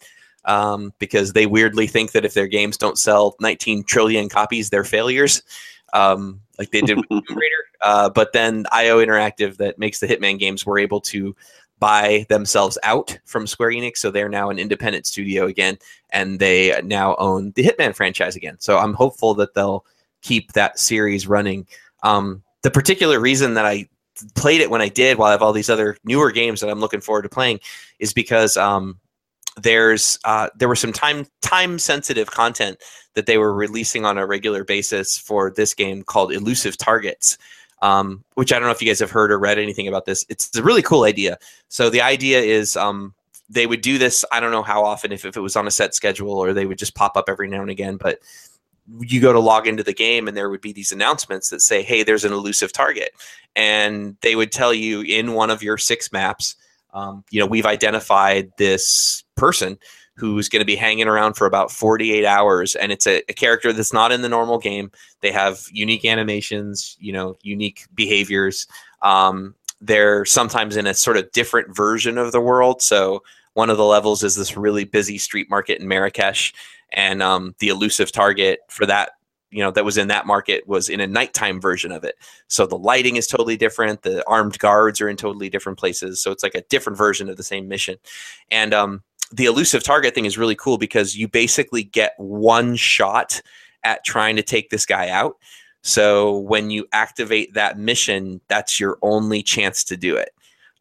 um, because they weirdly think that if their games don't sell 19 trillion copies, they're failures, um, like they did with [laughs] Tomb Raider. Uh, but then IO Interactive, that makes the Hitman games, were able to buy themselves out from Square Enix, so they're now an independent studio again, and they now own the Hitman franchise again. So I'm hopeful that they'll keep that series running. Um, the particular reason that I played it when I did, while I have all these other newer games that I'm looking forward to playing, is because um, there's uh, there was some time time sensitive content that they were releasing on a regular basis for this game called Elusive Targets, um, which I don't know if you guys have heard or read anything about this. It's a really cool idea. So the idea is um, they would do this. I don't know how often, if, if it was on a set schedule or they would just pop up every now and again, but you go to log into the game and there would be these announcements that say, "Hey, there's an elusive target," and they would tell you in one of your six maps um, you know, we've identified this person who's going to be hanging around for about 48 hours and it's a, a, character that's not in the normal game. They have unique animations you know unique behaviors. Um, they're sometimes in a sort of different version of the world. So one of the levels is this really busy street market in marrakesh and um, the elusive target for that you know that was in that market was in a nighttime version of it. So the lighting is totally different. The armed guards are in totally different places. So it's like a different version of the same mission. And um, the elusive target thing is really cool because you basically get one shot at trying to take this guy out so when you activate that mission that's your only chance to do it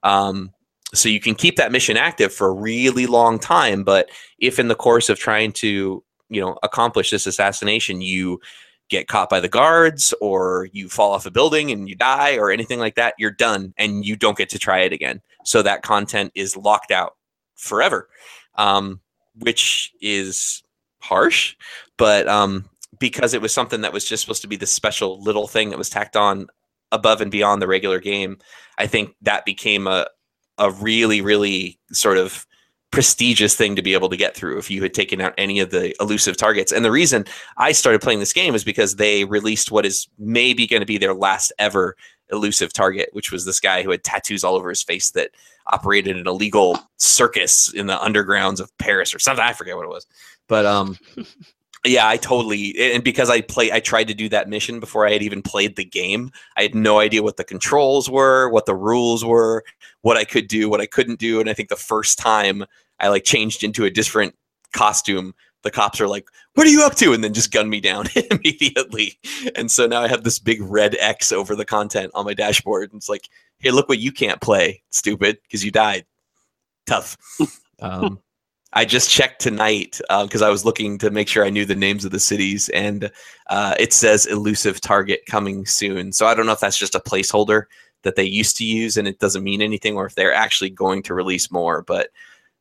um, so you can keep that mission active for a really long time but if in the course of trying to you know accomplish this assassination you get caught by the guards or you fall off a building and you die or anything like that, you're done and you don't get to try it again. So that content is locked out forever, um, which is harsh, but um, because it was something that was just supposed to be the special little thing that was tacked on above and beyond the regular game, I think that became a a really, really sort of prestigious thing to be able to get through if you had taken out any of the elusive targets. And the reason I started playing this game is because they released what is maybe going to be their last ever elusive target, which was this guy who had tattoos all over his face that operated an illegal circus in the undergrounds of Paris or something. I forget what it was. But um [laughs] Yeah, I totally and because I play I tried to do that mission before I had even played the game. I had no idea what the controls were, what the rules were, what I could do, what I couldn't do, and I think the first time I like changed into a different costume, the cops are like, "What are you up to?" and then just gun me down [laughs] immediately. And so now I have this big red X over the content on my dashboard and it's like, "Hey, look what you can't play, stupid, because you died." Tough. [laughs] um I just checked tonight because uh, I was looking to make sure I knew the names of the cities, and uh, it says elusive target coming soon. So I don't know if that's just a placeholder that they used to use and it doesn't mean anything, or if they're actually going to release more. But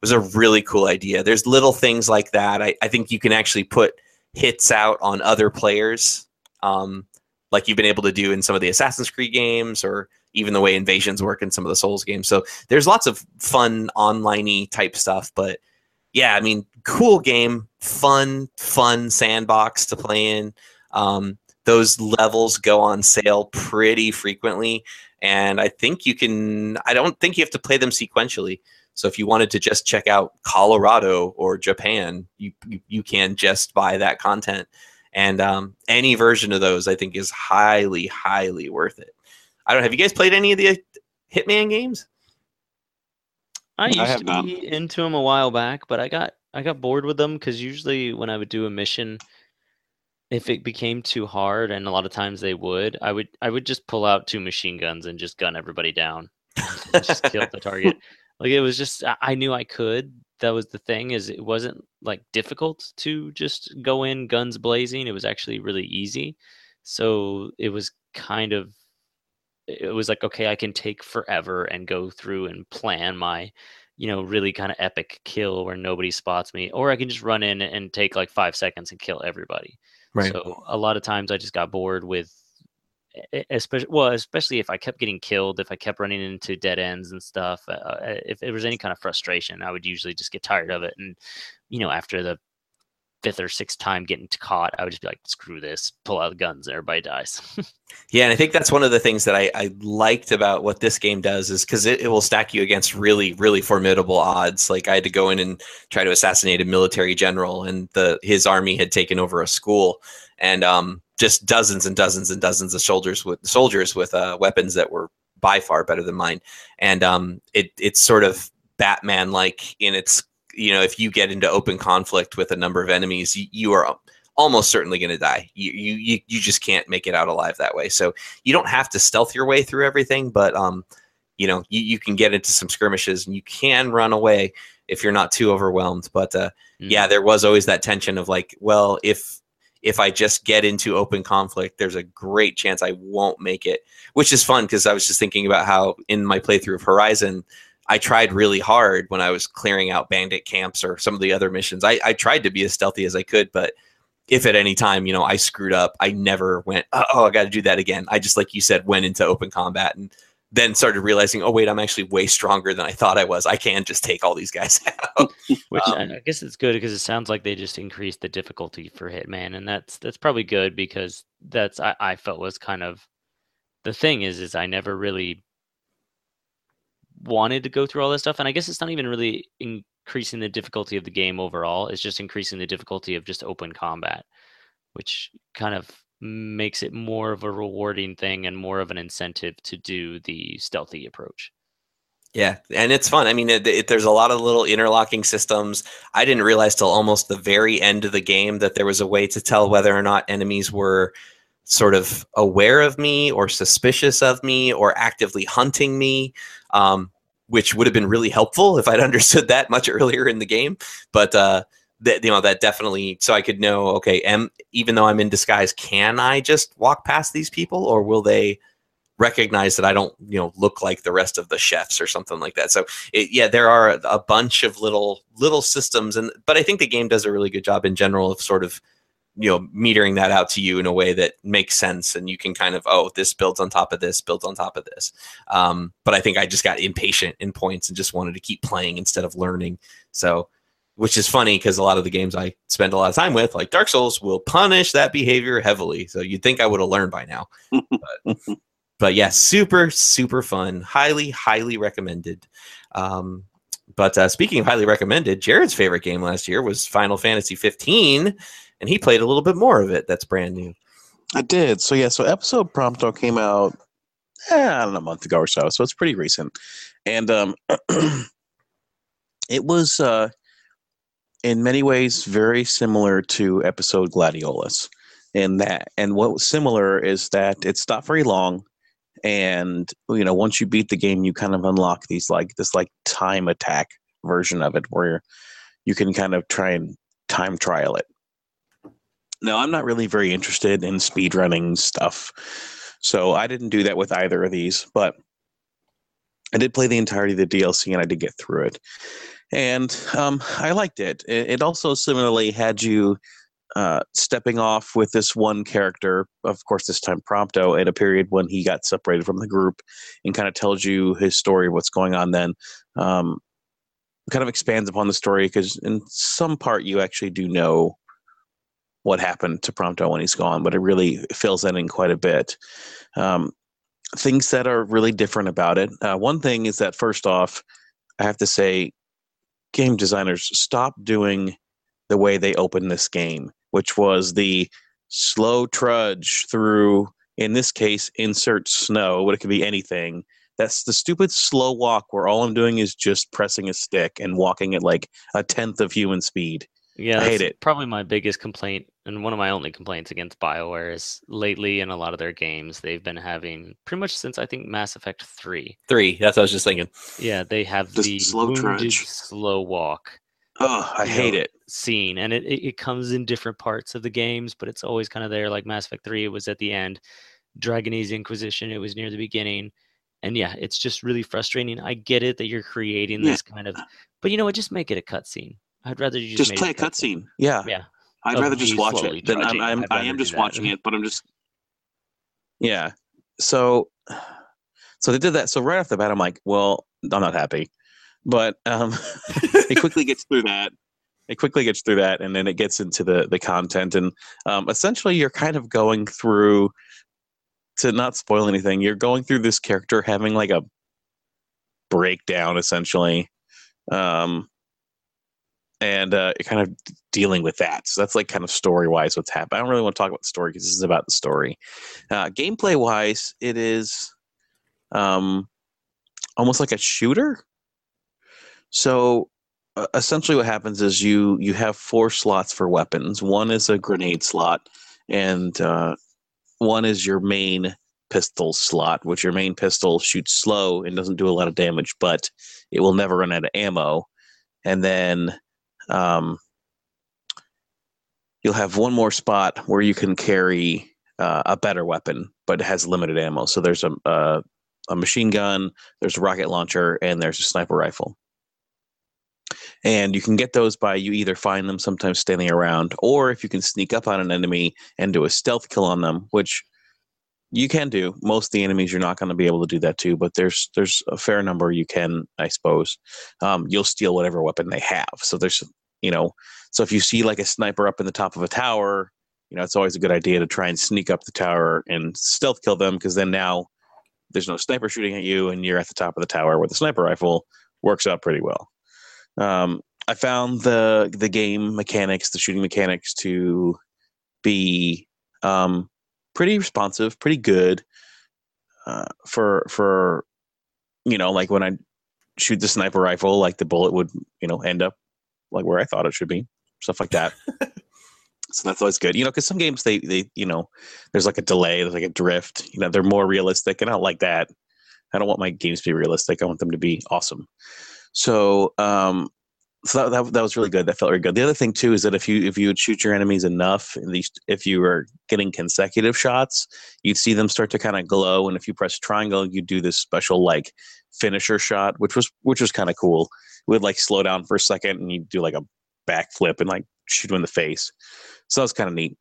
was a really cool idea. There's little things like that. I, I think you can actually put hits out on other players, um, like you've been able to do in some of the Assassin's Creed games, or even the way invasions work in some of the Souls games. So there's lots of fun online type stuff, but yeah, I mean, cool game, fun, fun sandbox to play in. Um, those levels go on sale pretty frequently, and I think you can. I don't think you have to play them sequentially. So if you wanted to just check out Colorado or Japan, you you, you can just buy that content, and um, any version of those I think is highly highly worth it. I don't. Have you guys played any of the Hitman games? I used I to not. be into them a while back, but I got I got bored with them because usually when I would do a mission, if it became too hard, and a lot of times they would, I would I would just pull out two machine guns and just gun everybody down, [laughs] just kill the target. Like it was just I knew I could. That was the thing is it wasn't like difficult to just go in guns blazing. It was actually really easy. So it was kind of it was like okay i can take forever and go through and plan my you know really kind of epic kill where nobody spots me or i can just run in and take like five seconds and kill everybody right so a lot of times i just got bored with especially well especially if i kept getting killed if i kept running into dead ends and stuff uh, uh if there was any kind of frustration i would usually just get tired of it and you know after the fifth or sixth time getting caught, I would just be like, screw this, pull out the guns, and everybody dies. [laughs] yeah, and I think that's one of the things that I, I liked about what this game does is because it, it will stack you against really, really formidable odds. Like I had to go in and try to assassinate a military general, and the his army had taken over a school, and um, just dozens and dozens and dozens of soldiers with soldiers with uh, weapons that were by far better than mine, and um, it it's sort of Batman like in its you know, if you get into open conflict with a number of enemies, you, you are almost certainly going to die. You, you you just can't make it out alive that way. So you don't have to stealth your way through everything, but um, you know, you, you can get into some skirmishes and you can run away if you're not too overwhelmed. But uh, mm. yeah, there was always that tension of like, well, if if I just get into open conflict, there's a great chance I won't make it, which is fun because I was just thinking about how in my playthrough of Horizon, I tried really hard when I was clearing out bandit camps or some of the other missions. I, I tried to be as stealthy as I could, but if at any time, you know, I screwed up, I never went, oh, I got to do that again. I just, like you said, went into open combat and then started realizing, oh, wait, I'm actually way stronger than I thought I was. I can just take all these guys [laughs] out. [laughs] Which um, I guess it's good because it sounds like they just increased the difficulty for Hitman, and that's that's probably good because that's I, I felt was kind of the thing is is I never really wanted to go through all this stuff. And I guess it's not even really increasing the difficulty of the game overall. It's just increasing the difficulty of just open combat, which kind of makes it more of a rewarding thing and more of an incentive to do the stealthy approach. Yeah, and it's fun. I mean, it, it, there's a lot of little interlocking systems. I didn't realize till almost the very end of the game that there was a way to tell whether or not enemies were sort of aware of me or suspicious of me or actively hunting me. Um, which would have been really helpful if I'd [laughs] understood that much earlier in the game. But uh, that you know that definitely so I could know okay, am even though I'm in disguise, can I just walk past these people, or will they? recognize that I don't, you know, look like the rest of the chefs or something like that. So it, yeah, there are a bunch of little little systems, and but I think the game does a really good job in general of sort of you know metering that out to you in a way that makes sense and you can kind of oh this builds on top of this builds on top of this. Um, but i think i just got impatient in points and just wanted to keep playing instead of learning. So which is funny because a lot of the games i spend a lot of time with like dark souls will punish that behavior heavily. So you'd think i would have learned by now. [laughs] But, but yeah super super fun. Highly highly recommended. Um, but uh, speaking of highly recommended jared's favorite game last year was final fantasy 15 and he played a little bit more of it. That's brand new. I did. So yeah, so episode Prompto came out eh, I don't know, a month ago or so. So it's pretty recent. And um [clears throat] it was uh in many ways very similar to episode Gladiolus. In that and what was similar is that it's not very long and you know once you beat the game you kind of unlock these like this like time attack version of it where you can kind of try and time trial it no, I'm not really very interested in speedrunning stuff. So I didn't do that with either of these, but I did play the entirety of the DLC and I did get through it. And um, I liked it. It also similarly had you uh, stepping off with this one character, of course, this time Prompto, at a period when he got separated from the group and kind of tells you his story, what's going on then. Um, kind of expands upon the story because in some part you actually do know what happened to Prompto when he's gone, but it really fills that in quite a bit. Um, things that are really different about it. Uh, one thing is that first off, I have to say, game designers stop doing the way they opened this game, which was the slow trudge through. In this case, insert snow, but it could be anything. That's the stupid slow walk where all I'm doing is just pressing a stick and walking at like a tenth of human speed. Yeah, I hate that's it. Probably my biggest complaint, and one of my only complaints against BioWare is lately in a lot of their games, they've been having pretty much since I think Mass Effect 3. Three. That's what I was just thinking. Yeah, they have Just the slow wounded trudge. slow walk Oh, I hate know, it. scene, and it, it, it comes in different parts of the games, but it's always kind of there. Like Mass Effect 3, it was at the end. Dragon Age Inquisition, it was near the beginning. And yeah, it's just really frustrating. I get it that you're creating Yeah. this kind of, but you know what? Just make it a cutscene. I'd rather you just, Just play a it cutscene. Yeah. Yeah. I'd rather just watch it. Than I'm. I'm I am just watching it, but I'm just yeah. So so they did that. So right off the bat, I'm like, well, I'm not happy, but um, [laughs] it quickly gets through that. It quickly gets through that, and then it gets into the the content, and um, essentially, you're kind of going through. To not spoil anything, you're going through this character having like a breakdown, essentially, um, and uh, kind of dealing with that. So that's like kind of story wise what's happened. I don't really want to talk about the story because this is about the story. Uh, gameplay wise, it is um, almost like a shooter. So uh, essentially, what happens is you you have four slots for weapons. One is a grenade slot, and uh, one is your main pistol slot, which your main pistol shoots slow and doesn't do a lot of damage, but it will never run out of ammo. And then um, you'll have one more spot where you can carry uh, a better weapon, but it has limited ammo. So there's a, a a machine gun, there's a rocket launcher, and there's a sniper rifle. And you can get those by you either find them sometimes standing around, or if you can sneak up on an enemy and do a stealth kill on them, which you can do. Most of the enemies you're not going to be able to do that to, but there's there's a fair number you can, I suppose. Um, you'll steal whatever weapon they have. So there's you know, so if you see like a sniper up in the top of a tower, you know, it's always a good idea to try and sneak up the tower and stealth kill them because then now there's no sniper shooting at you and you're at the top of the tower where the sniper rifle works out pretty well. Um, I found the the game mechanics, the shooting mechanics, to be um, pretty responsive, pretty good uh, for for you know like when I shoot the sniper rifle, like the bullet would you know end up like where I thought it should be, stuff like that. [laughs] so that's always good, you know, because some games they they you know there's like a delay, there's like a drift, you know, they're more realistic, and I don't like that. I don't want my games to be realistic. I want them to be awesome. So um, so that, that, that was really good. That felt really good. The other thing too is that if you if you would shoot your enemies enough, if you were getting consecutive shots, you'd see them start to kind of glow. And if you press triangle, you'd do this special like finisher shot, which was which was kind of cool. It would like slow down for a second, and you'd do like a backflip and like shoot in the face. So that was kind of neat.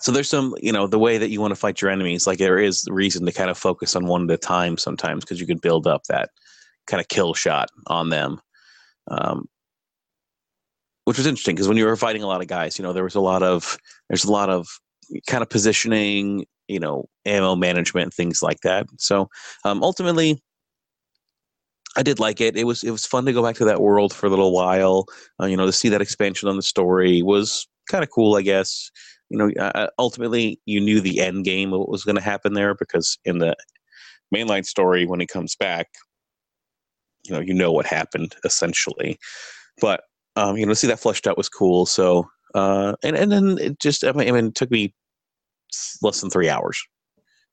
So there's some, you know, the way that you want to fight your enemies, like there is reason to kind of focus on one at a time sometimes because you can build up that kind of kill shot on them. Um, which was interesting because when you were fighting a lot of guys, you know, there was a lot of there's a lot of kind of positioning, you know, ammo management, things like that. So um, ultimately, I did like it. It was it was fun to go back to that world for a little while. Uh, you know, to see that expansion on the story was kind of cool, I guess. You know, uh, ultimately, you knew the end game of what was going to happen there because in the mainline story, when he comes back, you know, you know what happened essentially. But um, you know, see that fleshed out was cool. So, uh, and and then it just, I mean, it took me less than three hours.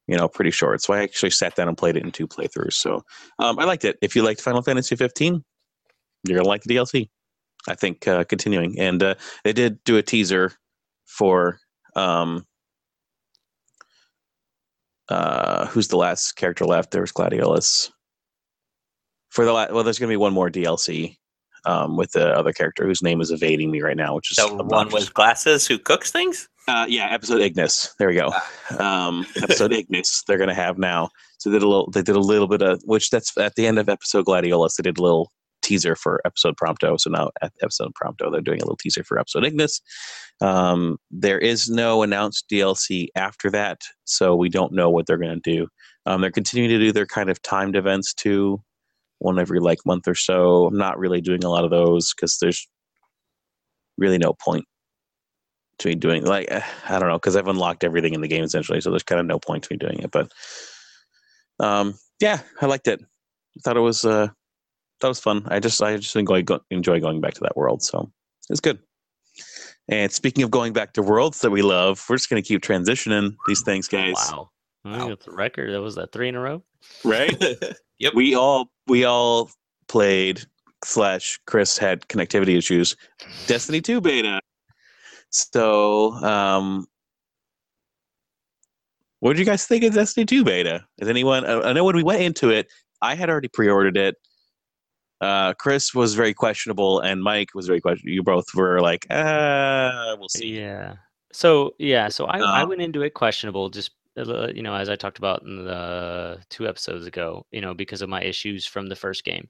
You know, pretty short. So I actually sat down and played it in two playthroughs. So um, I liked it. If you liked Final Fantasy 15, you're gonna like the DLC. I think uh, continuing, and uh, they did do a teaser for um, uh, who's the last character left? There was Gladiolus. For the la- well, there's going to be one more DLC um, with the other character whose name is evading me right now, which is The one with glasses who cooks things? uh, yeah, episode Ignis. There we go. Um, [laughs] episode Ignis. They're going to have now. So they did a little. They did a little bit of which that's at the end of episode Gladiolus. They did a little teaser for episode Prompto. So now at episode Prompto, they're doing a little teaser for episode Ignis. Um, there is no announced DLC after that, so we don't know what they're going to do. Um, they're continuing to do their kind of timed events too, one every like month or so. I'm not really doing a lot of those because there's really no point to me doing like [sighs] I don't know because I've unlocked everything in the game essentially, so there's kind of no point to me doing it. But um, yeah, I liked it. Thought it was uh, that was fun. I just I just enjoy go, enjoy going back to that world, so it's good. And speaking of going back to worlds that we love, we're just gonna keep transitioning these things, guys. Wow. I think it's a record. That was that three in a row. Right? [laughs] Yep. We all we all played slash Chris had connectivity issues. Destiny 2 beta. So um what did you guys think of Destiny 2 beta? Is anyone I I know when we went into it, I had already pre-ordered it. Uh Chris was very questionable and Mike was very questionable. You both were like, uh we'll see. Yeah. So yeah, so I, I Uh, went into it questionable, just Uh, you know, as I talked about in the two episodes ago, you know, because of my issues from the first game.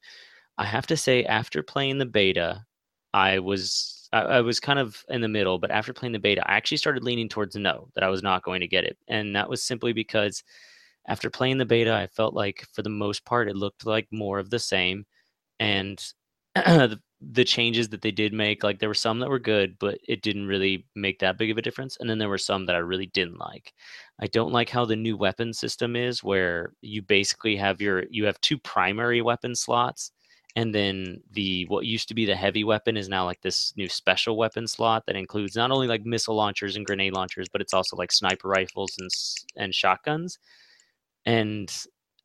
I have to say, after playing the beta, I was I, I was kind of in the middle, but after playing the beta, I actually started leaning towards no, that I was not going to get it, and that was simply because after playing the beta, I felt like for the most part it looked like more of the same, and [clears throat] the changes that they did make, like there were some that were good, but it didn't really make that big of a difference, and then there were some that I really didn't like. I don't like how the new weapon system is, where you basically have your you have two primary weapon slots, and then the what used to be the heavy weapon is now like this new special weapon slot that includes not only like missile launchers and grenade launchers, but it's also like sniper rifles and and shotguns. And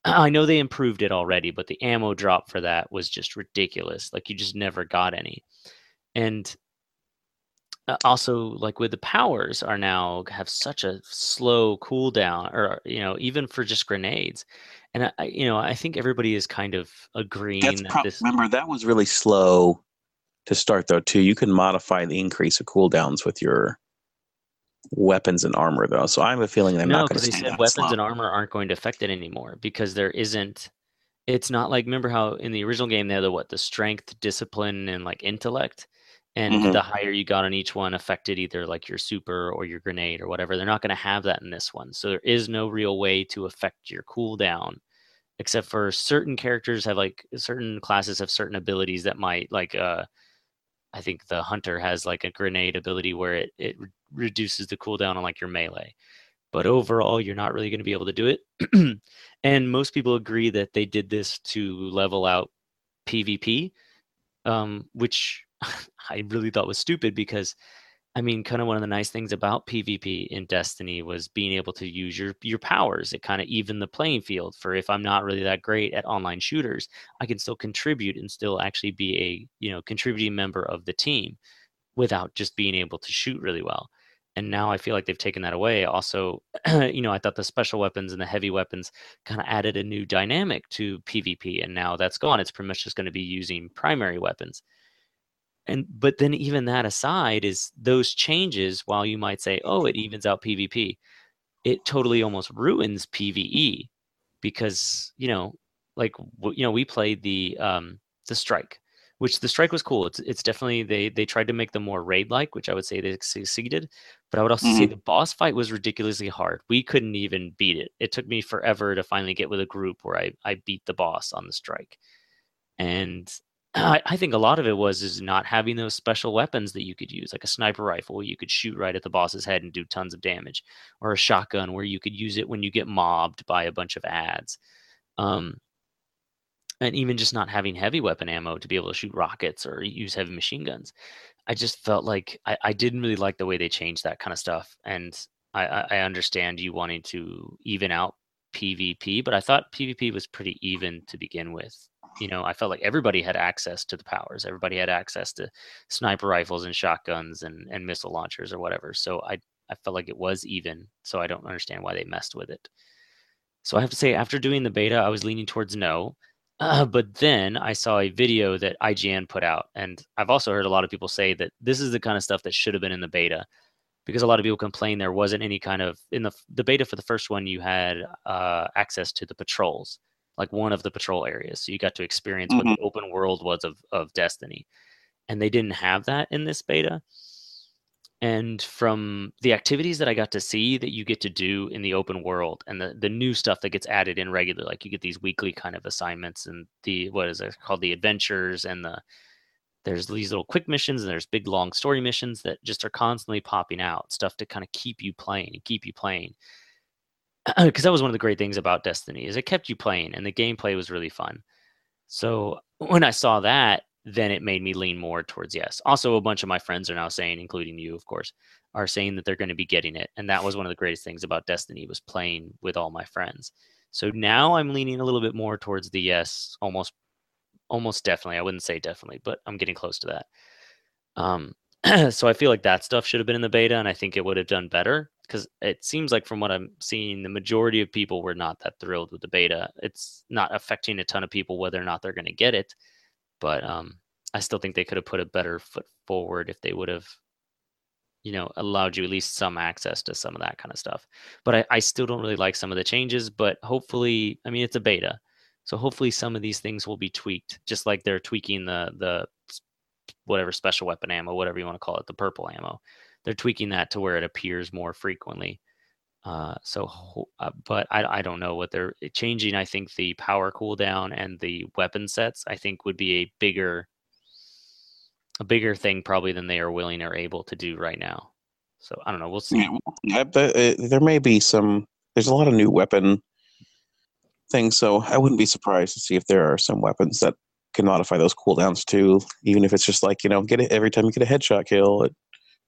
I know they improved it already, but the ammo drop for that was just ridiculous. Like you just never got any. And uh, also like with the powers are now have such a slow cooldown or you know even for just grenades and I, I you know i think everybody is kind of agreeing That's that prob- this remember that was really slow to start though too. You can modify the increase of cooldowns with your weapons and armor though. So I have a feeling they're no not going because to they stay said weapons slow. and armor aren't going to affect it anymore because there isn't it's not like remember how in the original game they had the what the strength discipline and like intellect and Mhm. the higher you got on each one affected either like your super or your grenade or whatever they're not going to have that in this one so there is no real way to affect your cooldown except for certain characters have like certain classes have certain abilities that might like uh i think the hunter has like a grenade ability where it it reduces the cooldown on like your melee. But overall you're not really going to be able to do it. [clears throat] And most people agree that they did this to level out pvp um, which [laughs] i really thought was stupid because i mean kind of one of the nice things about pvp in destiny was being able to use your your powers. It kind of even the playing field for if i'm not really that great at online shooters i can still contribute and still actually be a you know contributing member of the team without just being able to shoot really well and now I feel like they've taken that away. Also, [clears throat] you know, I thought the special weapons and the heavy weapons kind of added a new dynamic to PvP, and now that's gone. It's pretty much just going to be using primary weapons. And but then even that aside, is those changes, while you might say, oh, it evens out PvP, it totally almost ruins PvE because you know, like you know, we played the um the strike which the strike was cool. It's it's definitely they they tried to make them more raid like, which I would say they succeeded. But I would also say Mhm. the boss fight was ridiculously hard. We couldn't even beat it. It took me forever to finally get with a group where I I beat the boss on the strike. And [clears throat] I, I think a lot of it was is not having those special weapons that you could use, like a sniper rifle, you could shoot right at the boss's head and do tons of damage, or a shotgun where you could use it when you get mobbed by a bunch of ads. Um, and even just not having heavy weapon ammo to be able to shoot rockets or use heavy machine guns. I just felt like I, I didn't really like the way they changed that kind of stuff. And I, I understand you wanting to even out PvP, but I thought PvP was pretty even to begin with. You know, I felt like everybody had access to the powers. Everybody had access to sniper rifles and shotguns and, and missile launchers or whatever. So I I felt like it was even. So I don't understand why they messed with it. So I have to say, after doing the beta, I was leaning towards no. Uh, but then I saw a video that IGN put out, and I've also heard a lot of people say that this is the kind of stuff that should have been in the beta, because a lot of people complain there wasn't any kind of in the the beta for the first one you had uh, access to the patrols, like one of the patrol areas, so you got to experience mm-hmm. what the open world was of of Destiny, and they didn't have that in this beta and from the activities that I got to see that you get to do in the open world and the, the new stuff that gets added in regularly, like you get these weekly kind of assignments and the what is it called the adventures and the there's these little quick missions and there's big long story missions that just are constantly popping out stuff to kind of keep you playing and keep you playing. [clears throat] Because that was one of the great things about destiny is it kept you playing and the gameplay was really fun. So when i saw that then it made me lean more towards yes. Also, a bunch of my friends are now saying, including you, of course, are saying that they're going to be getting it, and that was one of the greatest things about Destiny was playing with all my friends. So now I'm leaning a little bit more towards the yes, almost, almost definitely. I wouldn't say definitely, but I'm getting close to that. Um, [clears throat] so I feel like that stuff should have been in the beta, and I think it would have done better because it seems like from what I'm seeing, the majority of people were not that thrilled with the beta. It's not affecting a ton of people whether or not they're going to get it but um, I still think they could have put a better foot forward if they would have, you know, allowed you at least some access to some of that kind of stuff. But I, I still don't really like some of the changes. But hopefully, I mean, it's a beta, so hopefully some of these things will be tweaked, just like they're tweaking the the whatever special weapon ammo, whatever you want to call it, the purple ammo. They're tweaking that to where it appears more frequently. Uh, so, uh, but I, I don't know what they're eh, changing. I think the power cooldown and the weapon sets, I think, would be a bigger, a bigger thing probably than they are willing or able to do right now. So I don't know. We'll see. Yeah, but, uh, there may be some. There's a lot of new weapon things, so I wouldn't be surprised to see if there are some weapons that can modify those cooldowns too. Even if it's just like you know, get it every time you get a headshot kill, it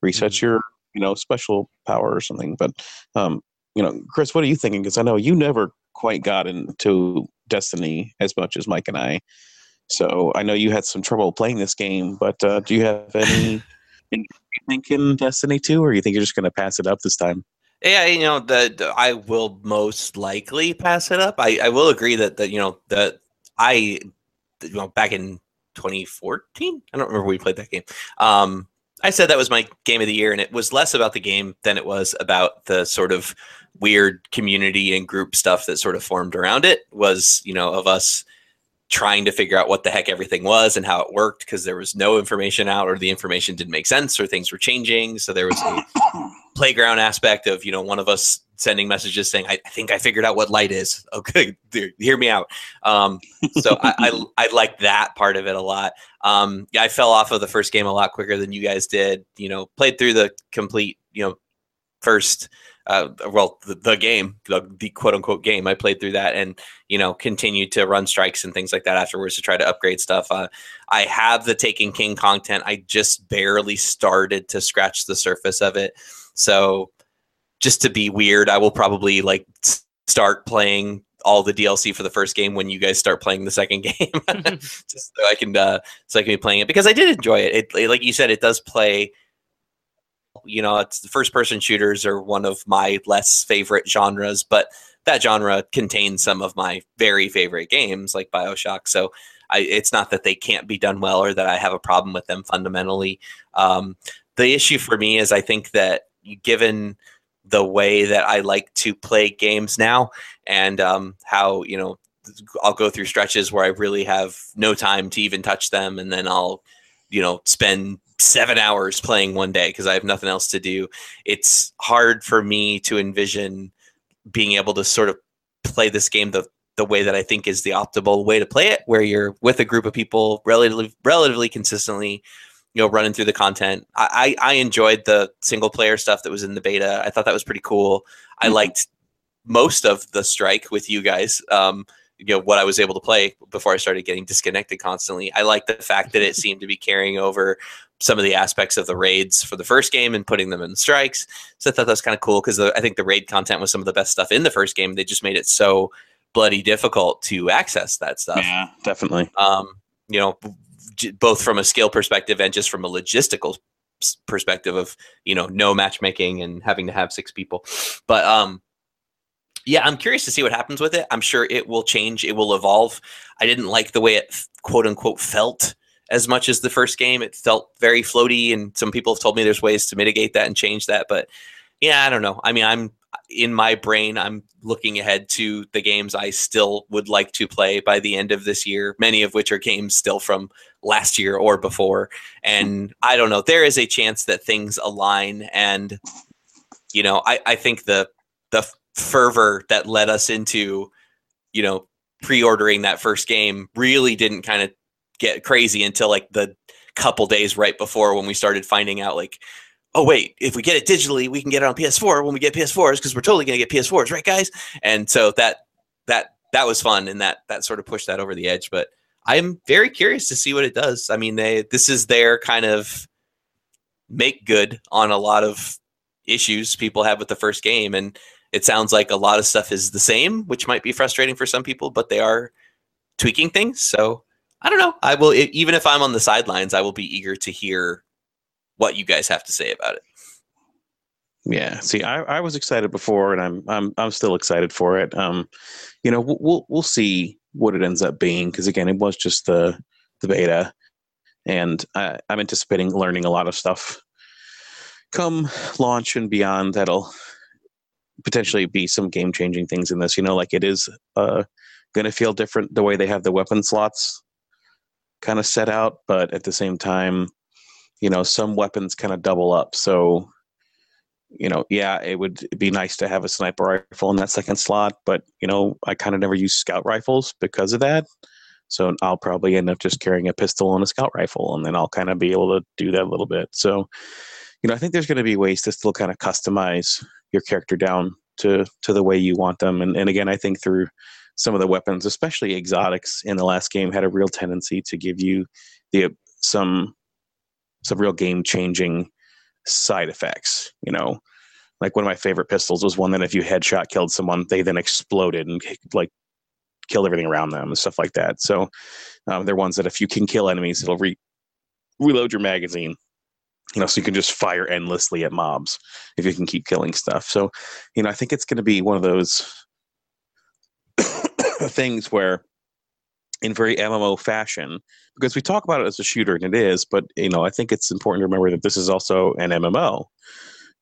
resets mm-hmm. your you know special power or something. But um, you know, Chris, what are you thinking? Because I know you never quite got into Destiny as much as Mike and I. So I know you had some trouble playing this game, but uh, do you have any [laughs] think in Destiny 2, or you think you're just going to pass it up this time? Yeah, you know, the, the, I will most likely pass it up. I, I will agree that that you know that I you know back in 2014, I don't remember we played that game. Um, I said that was my game of the year, and it was less about the game than it was about the sort of weird community and group stuff that sort of formed around it. Was you know of us trying to figure out what the heck everything was and how it worked because there was no information out or the information didn't make sense or things were changing. So there was a [coughs] playground aspect of you know one of us sending messages saying, I, I think I figured out what light is. [laughs] Okay, hear me out. Um, so I, I, [laughs] I like that part of it a lot. Um, yeah, I fell off of the first game a lot quicker than you guys did. You know, played through the complete, you know, first, uh, well, the, the game, the, the, quote unquote game. I played through that and, you know, continued to run strikes and things like that afterwards to try to upgrade stuff. Uh, I have the Taken King content. I just barely started to scratch the surface of it. So, just to be weird, I will probably like start playing all the DLC for the first game when you guys start playing the second [laughs] game, [laughs] just so I can uh, so I can be playing it because I did enjoy it. it. it. Like you said, it does play. You know, it's the first person shooters are one of my less favorite genres, but that genre contains some of my very favorite games, like Bioshock. So I, it's not that they can't be done well or that I have a problem with them fundamentally. Um, the issue for me is I think that given the way that I like to play games now, and um, how you know I'll go through stretches where I really have no time to even touch them, and then I'll you know spend seven hours playing one day because I have nothing else to do. It's hard for me to envision being able to sort of play this game the the way that I think is the optimal way to play it, where you're with a group of people relatively relatively consistently, you know, running through the content. I I, enjoyed the single player stuff that was in the beta. I thought that was pretty cool. Mm-hmm. I liked most of the strike with you guys. Um, you know what I was able to play before I started getting disconnected constantly. I like the fact that it [laughs] seemed to be carrying over some of the aspects of the raids for the first game and putting them in strikes. So I thought that was kind of cool because I think the raid content was some of the best stuff in the first game. They just made it so bloody difficult to access that stuff. Yeah, definitely. Um, you know, both from a skill perspective and just from a logistical perspective of you know no matchmaking and having to have six people. But um, yeah, I'm curious to see what happens with it. I'm sure it will change. It will evolve. I didn't like the way it quote unquote felt as much as the first game. It felt very floaty, and some people have told me there's ways to mitigate that and change that. But yeah, I don't know. I mean, I'm in my brain, I'm looking ahead to the games I still would like to play by the end of this year, many of which are games still from last year or before. And I don't know, there is a chance that things align. And, you know, I, I think the, the fervor that led us into, you know, pre-ordering that first game really didn't kind of get crazy until like the couple days right before when we started finding out like oh wait if we get it digitally we can get it on ps4 when we get ps4s because we're totally going to get ps4s right guys and so that that that was fun and that that sort of pushed that over the edge but i'm very curious to see what it does i mean they this is their kind of make good on a lot of issues people have with the first game and it sounds like a lot of stuff is the same, which might be frustrating for some people, but they are tweaking things. So I don't know. I will, even if I'm on the sidelines, I will be eager to hear what you guys have to say about it. Yeah. See, I, I was excited before, and I'm I'm I'm still excited for it. Um, you know, we'll we'll see what it ends up being because again, it was just the the beta, and I, I'm anticipating learning a lot of stuff come launch and beyond. That'll potentially be some game changing things in this. You know, like it is uh, going to feel different the way they have the weapon slots kind of set out, but at the same time, you know, some weapons kind of double up. So, you know, yeah, it would be nice to have a sniper rifle in that second slot, but you know, I kind of never use scout rifles because of that. So I'll probably end up just carrying a pistol and a scout rifle, and then I'll kind of be able to do that a little bit. So, you know, I think there's going to be ways to still kind of customize your character down to to the way you want them. And and again, I think through some of the weapons, especially exotics in the last game, had a real tendency to give you the some some real game changing side effects. You know, like one of my favorite pistols was one that if you headshot killed someone, they then exploded and like killed everything around them and stuff like that. So um, they're ones that if you can kill enemies, it'll re- reload your magazine you know, so you can just fire endlessly at mobs if you can keep killing stuff. So, you know, I think it's going to be one of those [coughs] things where, in very MMO fashion, because we talk about it as a shooter and it is, but you know, I think it's important to remember that this is also an MMO,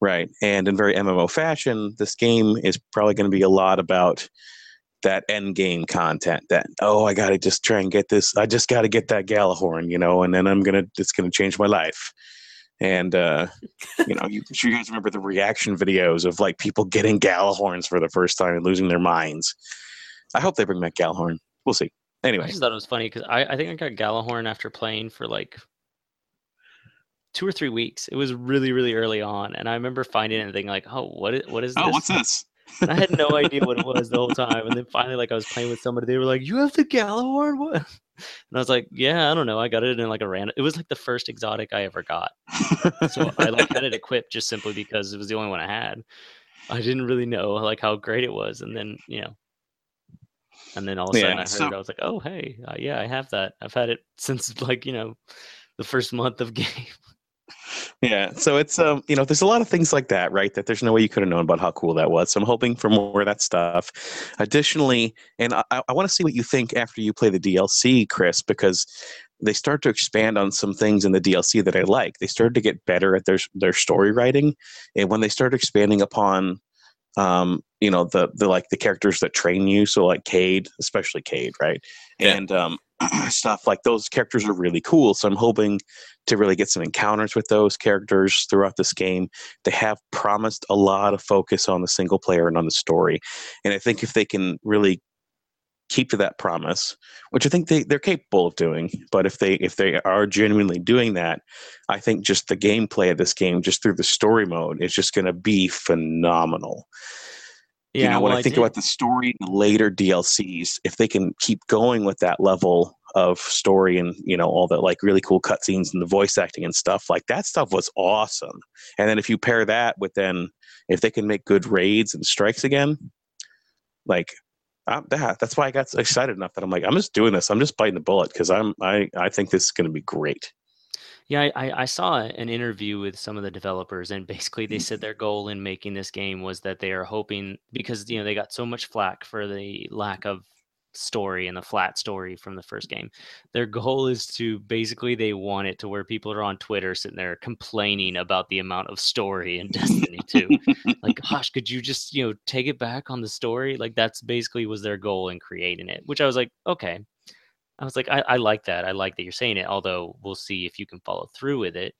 right? And in very MMO fashion, this game is probably going to be a lot about that end game content that oh i gotta just try and get this i just gotta get that Gjallarhorn you know and then i'm gonna it's gonna change my life and uh, you know, you, sure you guys remember the reaction videos of like people getting Gjallarhorns for the first time and losing their minds. I hope they bring back Gjallarhorn. We'll see. Anyway, I just thought it was funny because I, I think I got Gjallarhorn after playing for like two or three weeks. It was really really early on, and I remember finding it and thinking like, oh, what is what is oh, this? what's this? And [laughs] I had no idea what it was the whole time. And then finally, like I was playing with somebody, they were like, "You have the Gjallarhorn? What?" [laughs] And I was like, yeah, I don't know. I got it in like a random. It was like the first exotic I ever got. so I like had it equipped just simply because it was the only one I had. I didn't really know like how great it was, and then you know, and then all of a sudden yeah, I heard so... it. I was like, oh hey, uh, yeah, I have that. I've had it since [laughs] like you know, the first month of [laughs] game yeah so it's um you know there's a lot of things like that right that there's no way you could have known about how cool that was so i'm hoping for more of that stuff additionally and i, I want to see what you think after you play the dlc chris because they start to expand on some things in the dlc that i like they started to get better at their their story writing and when they start expanding upon um you know the the like the characters that train you so like cayde especially cayde right yeah. and um [clears throat] stuff like those characters are really cool so i'm hoping to really get some encounters with those characters throughout this game they have promised a lot of focus on the single player and on the story and i think if they can really keep to that promise, which I think they, they're capable of doing. But if they if they are genuinely doing that, I think just the gameplay of this game, just through the story mode, is just going to be phenomenal. Yeah, you know, when well, I think did- about the story and later DLCs, if they can keep going with that level of story and you know all the like really cool cutscenes and the voice acting and stuff, like that stuff was awesome. And then if you pair that with then if they can make good raids and strikes again, like I'm, that that's why I got excited enough that I'm like I'm just doing this. I'm just biting the bullet because I'm I I think this is going to be great. Yeah, I, I- saw an interview with some of the developers, and basically they said [laughs] their goal in making this game was that they are hoping because you know they got so much flack for the lack of story and the flat story from the first game. Their goal is to basically they want it to where people are on Twitter sitting there complaining about the amount of story in [laughs] Destiny 2. like, [laughs] gosh, could you just you know take it back on the story? Like that's basically was their goal in creating it, which I was like, okay. I was like, I, I like that. I like that you're saying it. Although we'll see if you can follow through with it.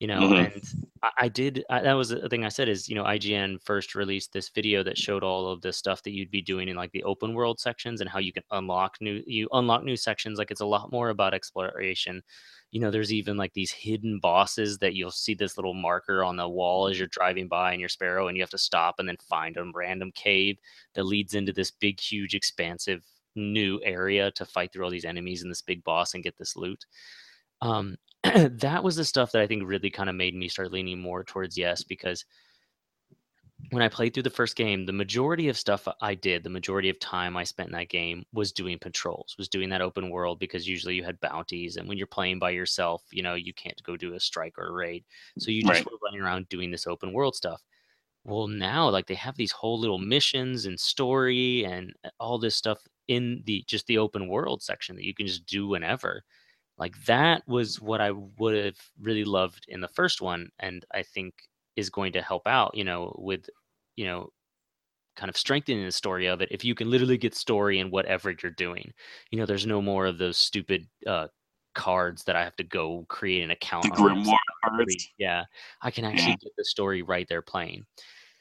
You know, Mhm. and I, I did. I, that was the thing I said is, you know, IGN first released this video that showed all of the stuff that you'd be doing in like the open world sections and how you can unlock new. You unlock new sections. Like it's a lot more about exploration. You know, there's even like these hidden bosses that you'll see this little marker on the wall as you're driving by in your Sparrow, and you have to stop and then find a random cave that leads into this big, huge, expansive new area to fight through all these enemies and this big boss and get this loot. Um, [clears throat] that was the stuff that I think really kind of made me start leaning more towards yes because when I played through the first game, the majority of stuff I did, the majority of time I spent in that game was doing patrols, was doing that open world because usually you had bounties. And when you're playing by yourself, you know, you can't go do a strike or a raid. So you just Right. were running around doing this open world stuff. Well, now like they have these whole little missions and story and uh, all this stuff in the just the open world section that you can just do whenever. Like that was what I would have really loved in the first one, and I think is going to help out, you know, with you know, kind of strengthening the story of it. If you can literally get story in whatever you're doing, you know, there's no more of those stupid uh, cards that I have to go create an account. The on grimoire Yeah, I can actually get the story right there playing.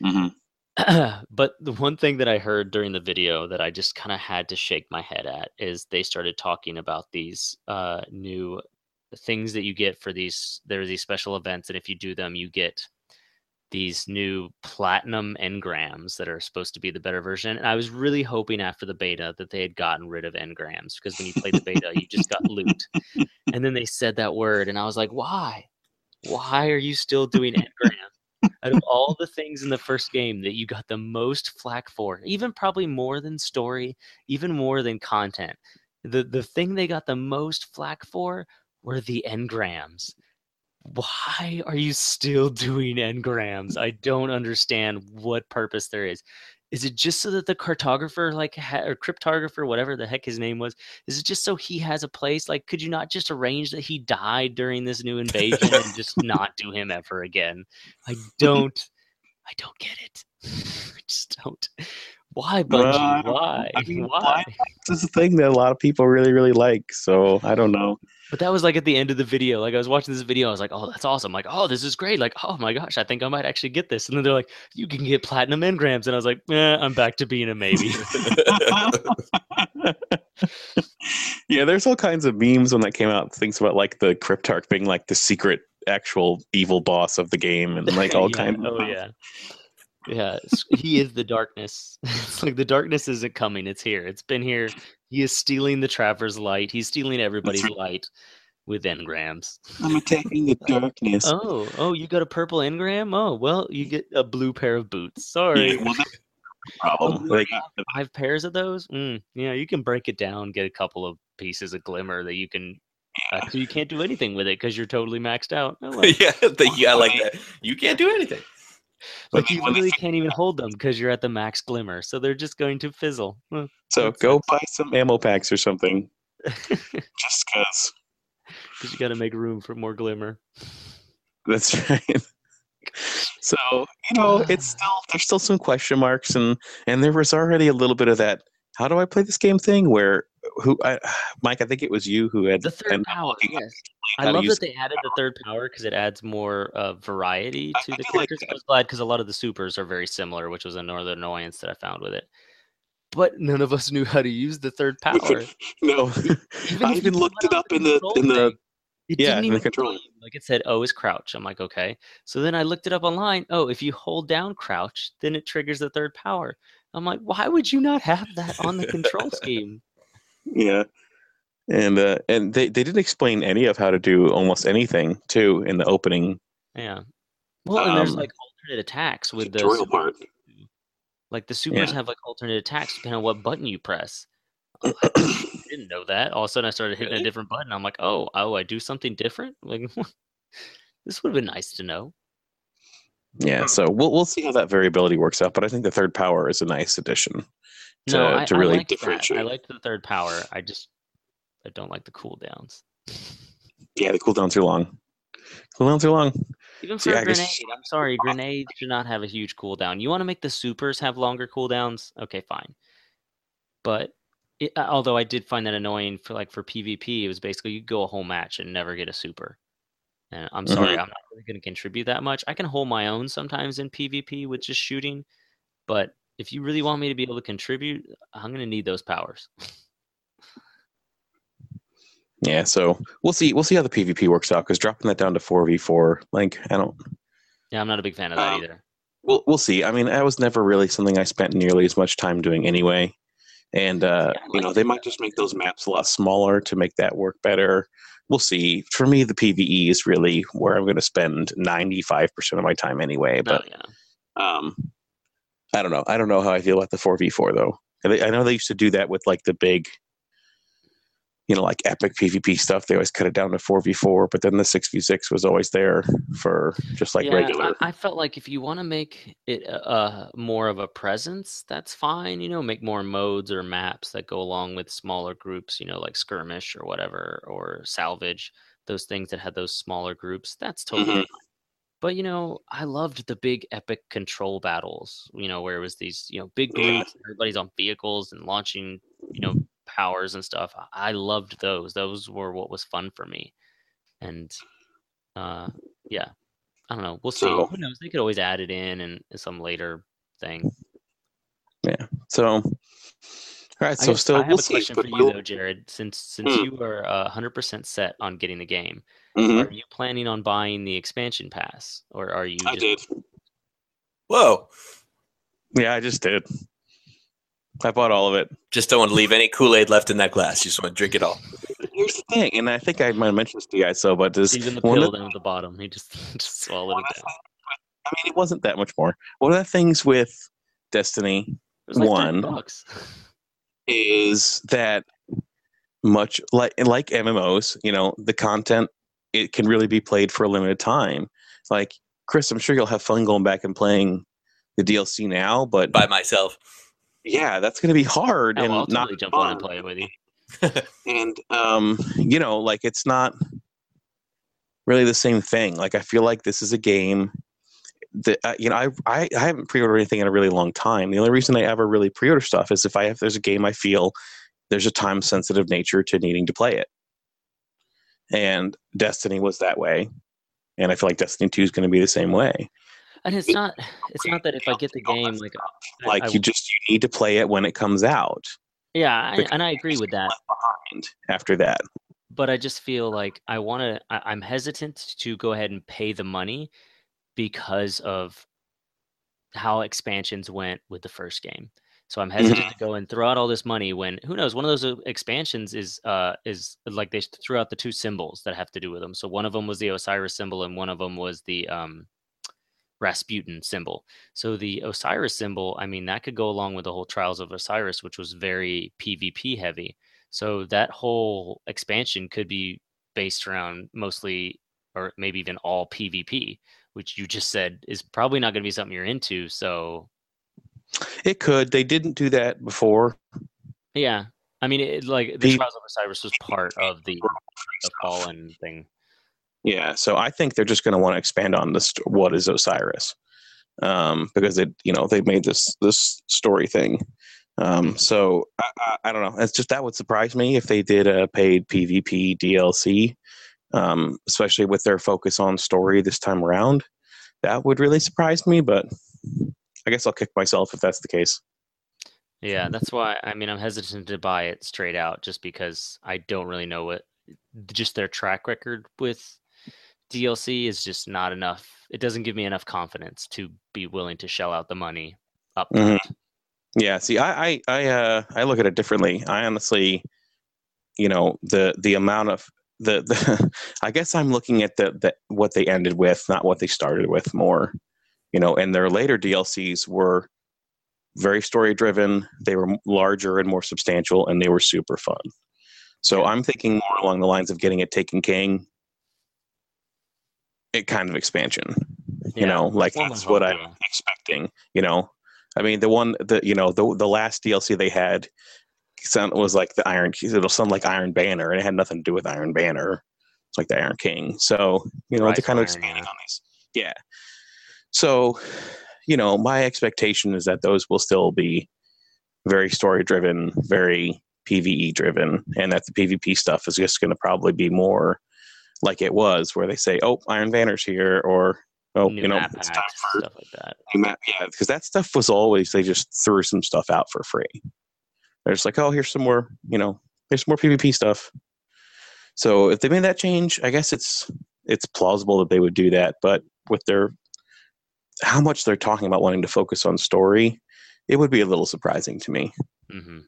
hmm [clears throat] but the one thing that I heard during the video that I just kind of had to shake my head at is they started talking about these uh, new things that you get for these. There are these special events, and if you do them, you get these new platinum engrams that are supposed to be the better version. And I was really hoping after the beta that they had gotten rid of engrams because when you played the beta, you just got loot. [laughs] And then they said that word, and I was like, why? Why are you still doing engrams? out of all the things in the first game that you got the most flack for, even probably more than story, even more than content, the the thing they got the most flack for were the engrams. Why are you still doing engrams? I don't understand what purpose there is. Is it just so that the cartographer, like, ha- or cryptographer, whatever the heck his name was, is it just so he has a place? Like, could you not just arrange that he died during this new invasion and [laughs] just not do him ever again? I [laughs] don't, I don't get it. [laughs] I just don't. Why, Bungie? I. Why? I mean, Why? This is a thing that a lot of people really, really like. So I don't know. But that was like at the end of the video. Like I was watching this video, I was like, "Oh, that's awesome!" Like, "Oh, this is great!" Like, "Oh my gosh, I think I might actually get this." And then they're like, "You can get platinum engrams," and I was like, "Eh, I'm back to being a maybe." [laughs] yeah, there's all kinds of memes when that came out. Things about like the Cryptarch being like the secret, actual evil boss of the game, and like [laughs] all Yeah, kinds. Oh of yeah, yeah. He is the darkness. [laughs] It's like the darkness isn't coming; it's here. It's been here. He is stealing the Traveler's light. He's stealing everybody's right. light with engrams. I'm attacking the [laughs] darkness. Oh, oh, you got a purple engram? Oh, well, you get a blue pair of boots. Sorry. Yeah, well, problem. [laughs] Oh, five pairs of those. Mm, yeah, you can break it down, get a couple of pieces of glimmer that you can. Uh, so you can't do anything with it because you're totally maxed out. Oh, well. yeah, the, yeah, I like that. You can't do anything. Like you mean, when they literally can't even hold them because you're at the max glimmer, so they're just going to fizzle. Well, so go buy some ammo packs or something, [laughs] just because because. you got to make room for more glimmer. That's [laughs] right. So you know, it's [sighs] still there's still some question marks, and and there was already a little bit of that. How do I play this game thing? Where who, I, [sighs] Mike? I think it was you who had The third ended power, looking yes. I love that they added the third power because it adds more uh, variety to I the do like characters. that. I was glad because a lot of the supers are very similar, which was another annoyance that I found with it. but none of us knew how to use the third [laughs] power. [laughs] no, [laughs] Even I if even looked it up in the in the thing, it yeah, didn't in the even control. tell like it said o is crouch i'm like okay so then i looked it up online oh if you hold down crouch then it triggers the third power i'm like why would you not have that on the control scheme yeah. And uh, and they, they didn't explain any of how to do almost anything too in the opening yeah well and there's Um, like alternate attacks with the tutorial super- part. like the supers Yeah. have like alternate attacks depending on what button you press [clears throat] I didn't know that all of a sudden i started hitting Really? a different button i'm like oh oh i do something different [laughs] like this would have been nice to know Yeah, so we'll we'll see how that variability works out. But I think the third power is a nice addition to, no I, to I really that. differentiate. i liked the third power i just i don't like the cooldowns yeah, the cooldown's too long. Cooldown too long. Even for Yeah, a I guess- grenade, I'm sorry, grenades should not have a huge cooldown. You want to make the supers have longer cooldowns? Okay, fine. But it, uh, although I did find that annoying for like for PvP, it was basically you go a whole match and never get a super. And I'm sorry, I'm not really going to contribute that much. I can hold my own sometimes in PvP with just shooting, but if you really want me to be able to contribute, I'm going to need those powers. [laughs] Yeah, so we'll see. We'll see how the PvP works out because dropping that down to four v four, like I don't. Yeah, I'm not a big fan of that Um, either. We'll we'll see. I mean, that was never really something I spent nearly as much time doing anyway. And uh, Yeah, I you know, they might just make those maps a lot smaller to make that work better. We'll see. For me, the PVE is really where I'm going to spend ninety five percent of my time anyway. Oh, But yeah. um, I don't know. I don't know how I feel about the four v four though. I know they used to do that with like the big, you know, like epic PvP stuff. They always cut it down to four v four, but then the six v six was always there for just like Yeah, regular. I, I felt like if you want to make it uh, more of a presence, that's fine. You know, make more modes or maps that go along with smaller groups. You know, like skirmish or whatever, or salvage. Those things that had those smaller groups. That's totally. Mhm. But you know, I loved the big epic control battles. You know, where it was these you know big Yeah. groups, everybody's on vehicles and launching you know powers and stuff. I loved those. Those were what was fun for me. And uh, yeah, I don't know. We'll see. So- Who knows? They could always add it in and some later thing. Yeah. So, all right. So still, I have we'll a see. question for you we'll- though, Jared. Since since Hmm. you are uh, 100% set on getting the game, Mhm. are you planning on buying the expansion pass, or are you? I just, did. Whoa. Yeah, I just did. I bought all of it. Just don't want to leave any Kool Aid left in that glass. You just want to drink it all. Here's the thing, and I think I might have mentioned this to you guys. So, but this Even the pill of, down at the bottom, he just [laughs] just swallowed it down. I mean, it wasn't that much more. One of the things with Destiny It like one. is that much like like MMOs, you know, the content it can really be played for a limited time. Like Chris, I'm sure you'll have fun going back and playing the DLC now, but By myself. yeah, that's going to be hard Oh, and well, I'll not totally jump on and play it with you. [laughs] and um you know like it's not really the same thing like i feel like this is a game that uh, you know I, I i haven't pre-ordered anything in a really long time the only reason i ever really pre-order stuff is if i if there's a game i feel there's a time sensitive nature to needing to play it and destiny was that way and i feel like destiny 2 is going to be the same way And it's not it's not that if I get the game like like I- you just you need to play it when it comes out yeah, I, and I agree with that. after that but I just feel like I want to. I'm hesitant to go ahead and pay the money because of how expansions went with the first game. So I'm hesitant to go and throw out all this money when who knows one of those uh, expansions is uh is like they threw out the two symbols that have to do with them. So one of them was the Osiris symbol and one of them was the um Rasputin symbol. So the Osiris symbol, I mean, that could go along with the whole Trials of Osiris, which was very PvP heavy. So that whole expansion could be based around mostly, or maybe even all PvP, which you just said is probably not going to be something you're into. So it could they didn't do that before yeah, I mean, it, like the The- Trials of Osiris was part of the, the Fallen thing. Yeah, so I think they're just going to want to expand on this. What is Osiris? Um, because it, you know, they made this this story thing. Um, so I, I, I don't know. It's just that would surprise me if they did a paid PvP DLC, um, especially with their focus on story this time around. That would really surprise me, but I guess I'll kick myself if that's the case. Yeah, that's why I mean I'm hesitant to buy it straight out just because I don't really know what just their track record with DLC is just not enough. It doesn't give me enough confidence to be willing to shell out the money up Mhm. Yeah, see, I, I, I, uh, I look at it differently. I honestly, you know, the the amount of the, the [laughs] I guess I'm looking at the, the what they ended with, not what they started with more. You know, and their later DLCs were very story driven. They were larger and more substantial, and they were super fun. So I'm thinking more along the lines of getting a Taken King, it kind of expansion. You know, like that's what I'm yeah. expecting. You know, I mean, the one the you know the the last DLC they had sound was like the Iron. It'll sound like Iron Banner, and it had nothing to do with Iron Banner. It's like the Iron King. So you know Rise they're kind of of Iron, expanding yeah. on these. Yeah. So, you know, my expectation is that those will still be very story driven, very PVE driven, and that the PvP stuff is just going to probably be more like it was, where they say, "Oh, Iron Banner's here," or "Oh, New you know, it's time for stuff like that. map. Yeah, because that stuff was always they just threw some stuff out for free. They're just like, oh, here's some more, you know, here's some more PvP stuff. So if they made that change, I guess it's it's plausible that they would do that. But with their how much they're talking about wanting to focus on story, it would be a little surprising to me. hmm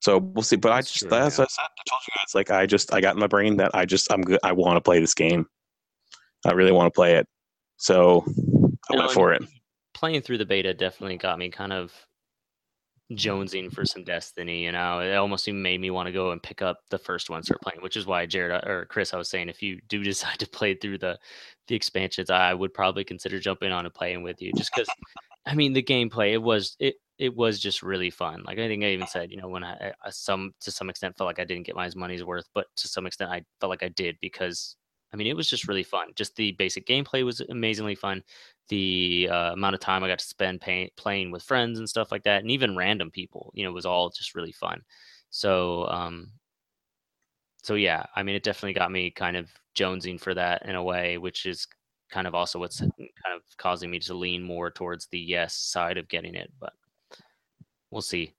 So we'll see. But I just true, that's yeah. I said. I told you guys like I just I got in my brain that I just I'm good. I want to play this game. I really want to play it. So I No, went and for it. Playing through the beta definitely got me kind of jonesing for some Destiny. You know, it almost even made me want to go and pick up the first one, start playing. Which is why Jared uh, or Chris, I was saying, if you do [laughs] decide to play through the the expansions, I would probably consider jumping on and playing with you, just because. I mean, the gameplay it was it it was just really fun. Like I think I even said, you know, when I, I some to some extent felt like I didn't get my money's worth, but to some extent I felt like I did because I mean it was just really fun. Just the basic gameplay was amazingly fun. The uh, amount of time I got to spend pay, playing with friends and stuff like that, and even random people, you know, was all just really fun. So, um, so yeah, I mean, it definitely got me kind of jonesing for that in a way, which is kind of also what's kind of causing me to lean more towards the yes side of getting it. But we'll see.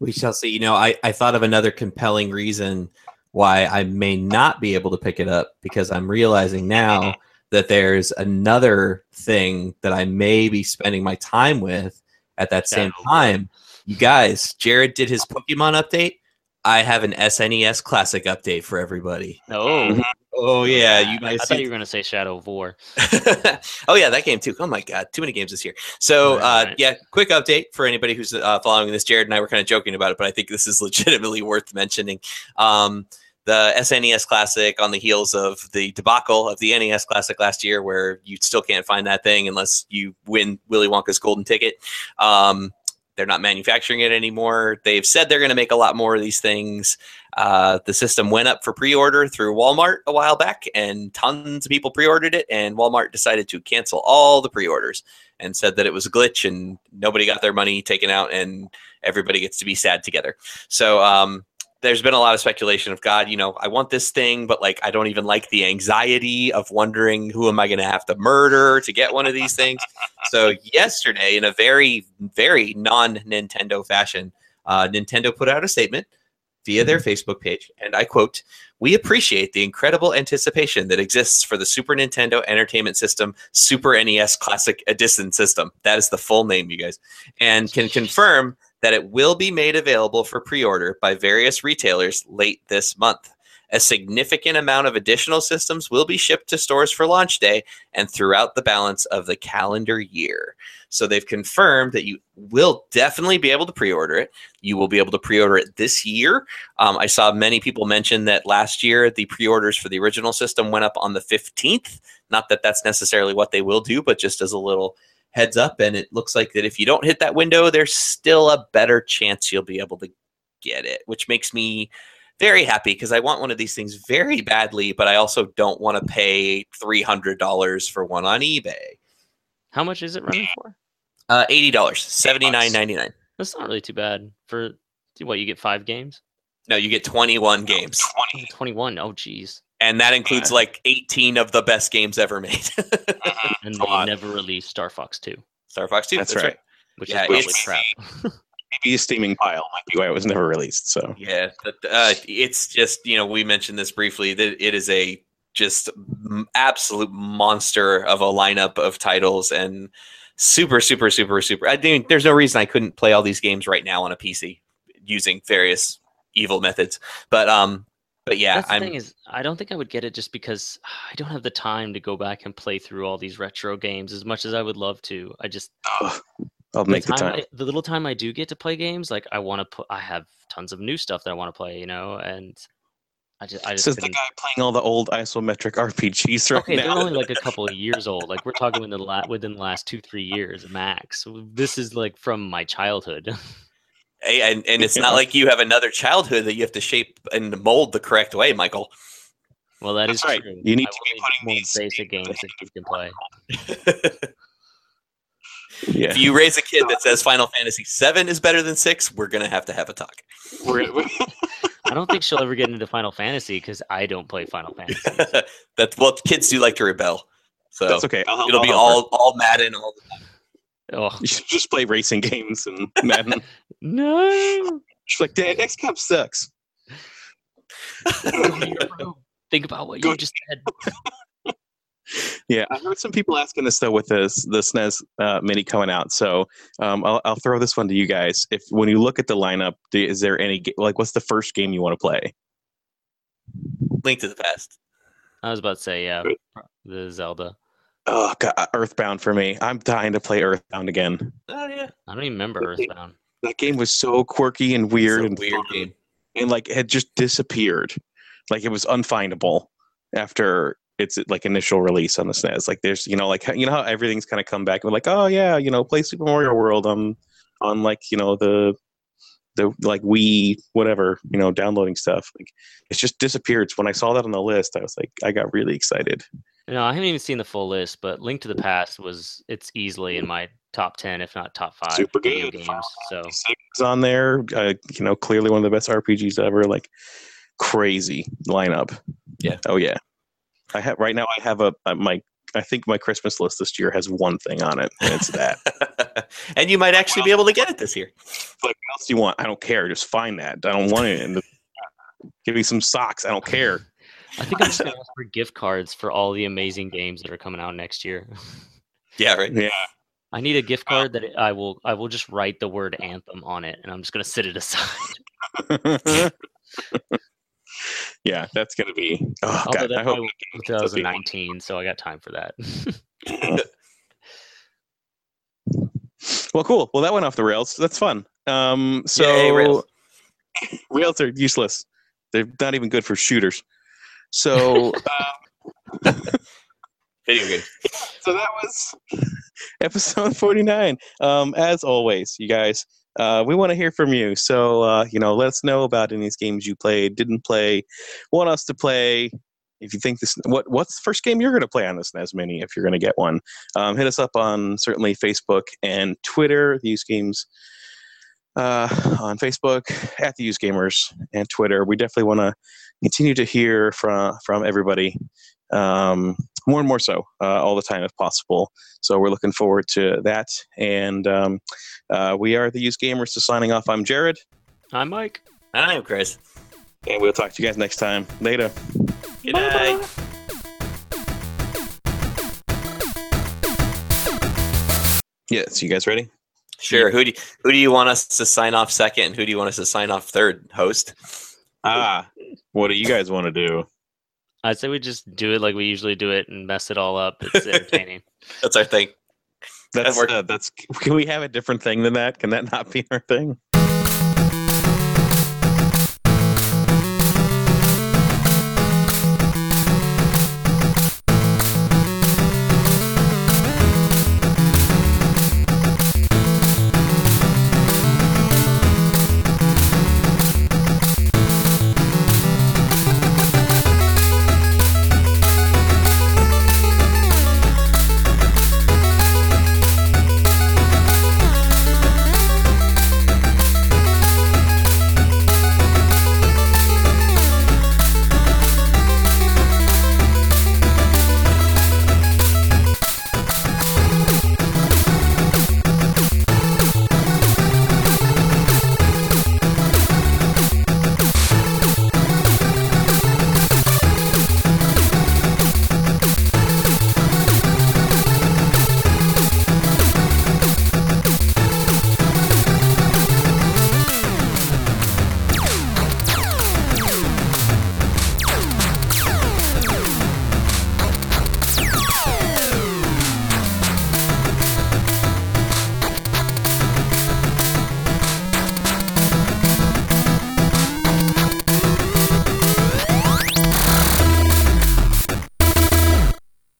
We shall see. You know, I, I thought of another compelling reason why I may not be able to pick it up because I'm realizing now [laughs] that there's another thing that I may be spending my time with at that same time. You guys, Jared did his Pokemon update. I have an SNES Classic update for everybody. No, Oh yeah, you guys. I thought you were gonna say Shadow of War. [laughs] oh yeah, that game too. Oh my god, too many games this year. So Right, uh, right. yeah, quick update for anybody who's uh, following this. Jared and I were kind of joking about it, but I think this is [laughs] legitimately worth mentioning. Um, the SNES Classic on the heels of the debacle of the NES Classic last year, where you still can't find that thing unless you win Willy Wonka's golden ticket. Um, they're not manufacturing it anymore. They've said they're going to make a lot more of these things. Uh, the system went up for pre-order through Walmart a while back, and tons of people pre-ordered it. And Walmart decided to cancel all the pre-orders and said that it was a glitch, and nobody got their money taken out, and everybody gets to be sad together. So um, there's been a lot of speculation of God, you know, I want this thing, but like I don't even like the anxiety of wondering who am I going to have to murder to get one of these things. so yesterday, in a very very non-Nintendo fashion, uh, Nintendo put out a statement via their Facebook page, and I quote, We appreciate the incredible anticipation that exists for the Super Nintendo Entertainment System Super NES Classic Edition system. That is the full name, you guys. And can confirm that it will be made available for pre order by various retailers late this month. A significant amount of additional systems will be shipped to stores for launch day and throughout the balance of the calendar year. So they've confirmed that you will definitely be able to pre order it. You will be able to pre order it this year. Um, I saw many people mention that last year the pre orders for the original system went up on the 15th. Not that that's necessarily what they will do, but just as a little heads up. And it looks like that if you don't hit that window, there's still a better chance you'll be able to get it, which makes me very happy because I want one of these things very badly, but I also don't want to pay $300 for one on eBay. How much is it running for? Uh, $80, seventy nine ninety nine. That's not really too bad for what you get five games. No, you get 21 games. Twenty-one. Oh, geez. And that includes Yeah. like 18 of the best games ever made. [laughs] [laughs] And they lot. never released Star Fox Two, Star Fox 2. That's That's, right. right. which Yeah, is probably crap. [laughs] maybe a steaming pile might be why it was never released. So Yeah, but uh, it's just you know we mentioned this briefly that it is a just m- absolute monster of a lineup of titles and super super super super. I mean, there's no reason I couldn't play all these games right now on a PC using various evil methods. But um, but yeah, That's the I'm thing is, I don't think I would get it just because [sighs] I don't have the time to go back and play through all these retro games as much as I would love to. I just ugh, I'll make the time. I, the little time I do get to play games, like I want to put, I have tons of new stuff that I want to play, you know, and I just, I just Says the guy playing all the old isometric RPGs right Okay, they're only like a couple of years old. Like we're talking within the la- within the last two, three years max. This is like from my childhood. [laughs] Hey, and, and it's not like you have another childhood that you have to shape and mold the correct way, Michael. Well, that is That's right. true. You need I to be putting more these basic games that you can play. [laughs] yeah. If you raise a kid that says Final Fantasy VII is better than six, we're gonna have to have a talk. [laughs] I don't think she'll ever get into Final Fantasy because I don't play Final Fantasy. [laughs] That's well, kids do like to rebel, so That's okay. I'll, it'll I'll be help her. all all Madden, all the time. Oh You should just play racing [laughs] games and Madden. no! She's like, Dad, XCOM sucks. [laughs] Think about what Go- you just said. [laughs] Yeah, I heard some people asking this though with this the SNES uh, Mini coming out. So um, I'll, I'll throw this one to you guys. If when you look at the lineup, do, is there any like what's the first game you want to play? Link to the Past. I was about to say, yeah, the Zelda. Oh, God, uh, Earthbound for me. I'm dying to play Earthbound again. Oh yeah, I don't even remember Okay. Earthbound. That game was so quirky and weird It's a and weird fun, game. and like it had just disappeared. Like it was unfindable after its like initial release on the SNES. Like there's you know like you know how everything's kind of come back and like oh yeah you know play Super Mario World on on like you know the the like we whatever you know downloading stuff. Like it's just disappeared. So when I saw that on the list, I was like I got really excited. No, I haven't even seen the full list, but Link to the Past was it's easily in my top ten, if not top five Super video games. So Six on there, uh, you know clearly one of the best RPGs ever. Like crazy lineup. Yeah. Oh yeah. I have right now. I have a, a my. I think my Christmas list this year has one thing on it, and it's that. [laughs] and you might actually be able to get it this year. like, what else do you want? I don't care. Just find that. I don't want it. And [laughs] give me some socks. I don't care. I think I'm just gonna ask for gift cards for all the amazing games that are coming out next year. [laughs] Yeah, right. Yeah. I need a gift card that I will I will just write the word anthem on it, and I'm just gonna sit it aside. Yeah, that's gonna be. Oh Although god, I hope. probably won't be 2019, so I got time for that. [laughs] Well, cool. Well, that went off the rails. That's fun. Um, so Yay, rails. [laughs] rails are useless. They're not even good for shooters. So, uh, [laughs] Video game. so that was episode 49 um, as always you guys uh, we want to hear from you. So uh, you know let us know about any of these games you played didn't play want us to play. If you think this what what's the first game you're going to play on this NES Mini if you're going to get one? Um, hit us up on certainly Facebook and Twitter these games uh, on Facebook at the Use Gamers and Twitter. We definitely want to continue to hear from from everybody um, more and more so uh, all the time if possible. So we're looking forward to that. And um, uh, we are the Use Gamers. So signing off, I'm Jared, I'm Mike. And I'm Chris. and we'll talk to you guys next time. Later. Good night. Yeah, so you guys ready? Sure. Who do you, who do you want us to sign off second? Who do you want us to sign off third? Host. Ah, what do you guys want to do? I'd say we just do it like we usually do it and mess it all up. It's entertaining. [laughs] That's our thing. That's works. uh, that's. Can we have a different thing than that? Can that not be our thing?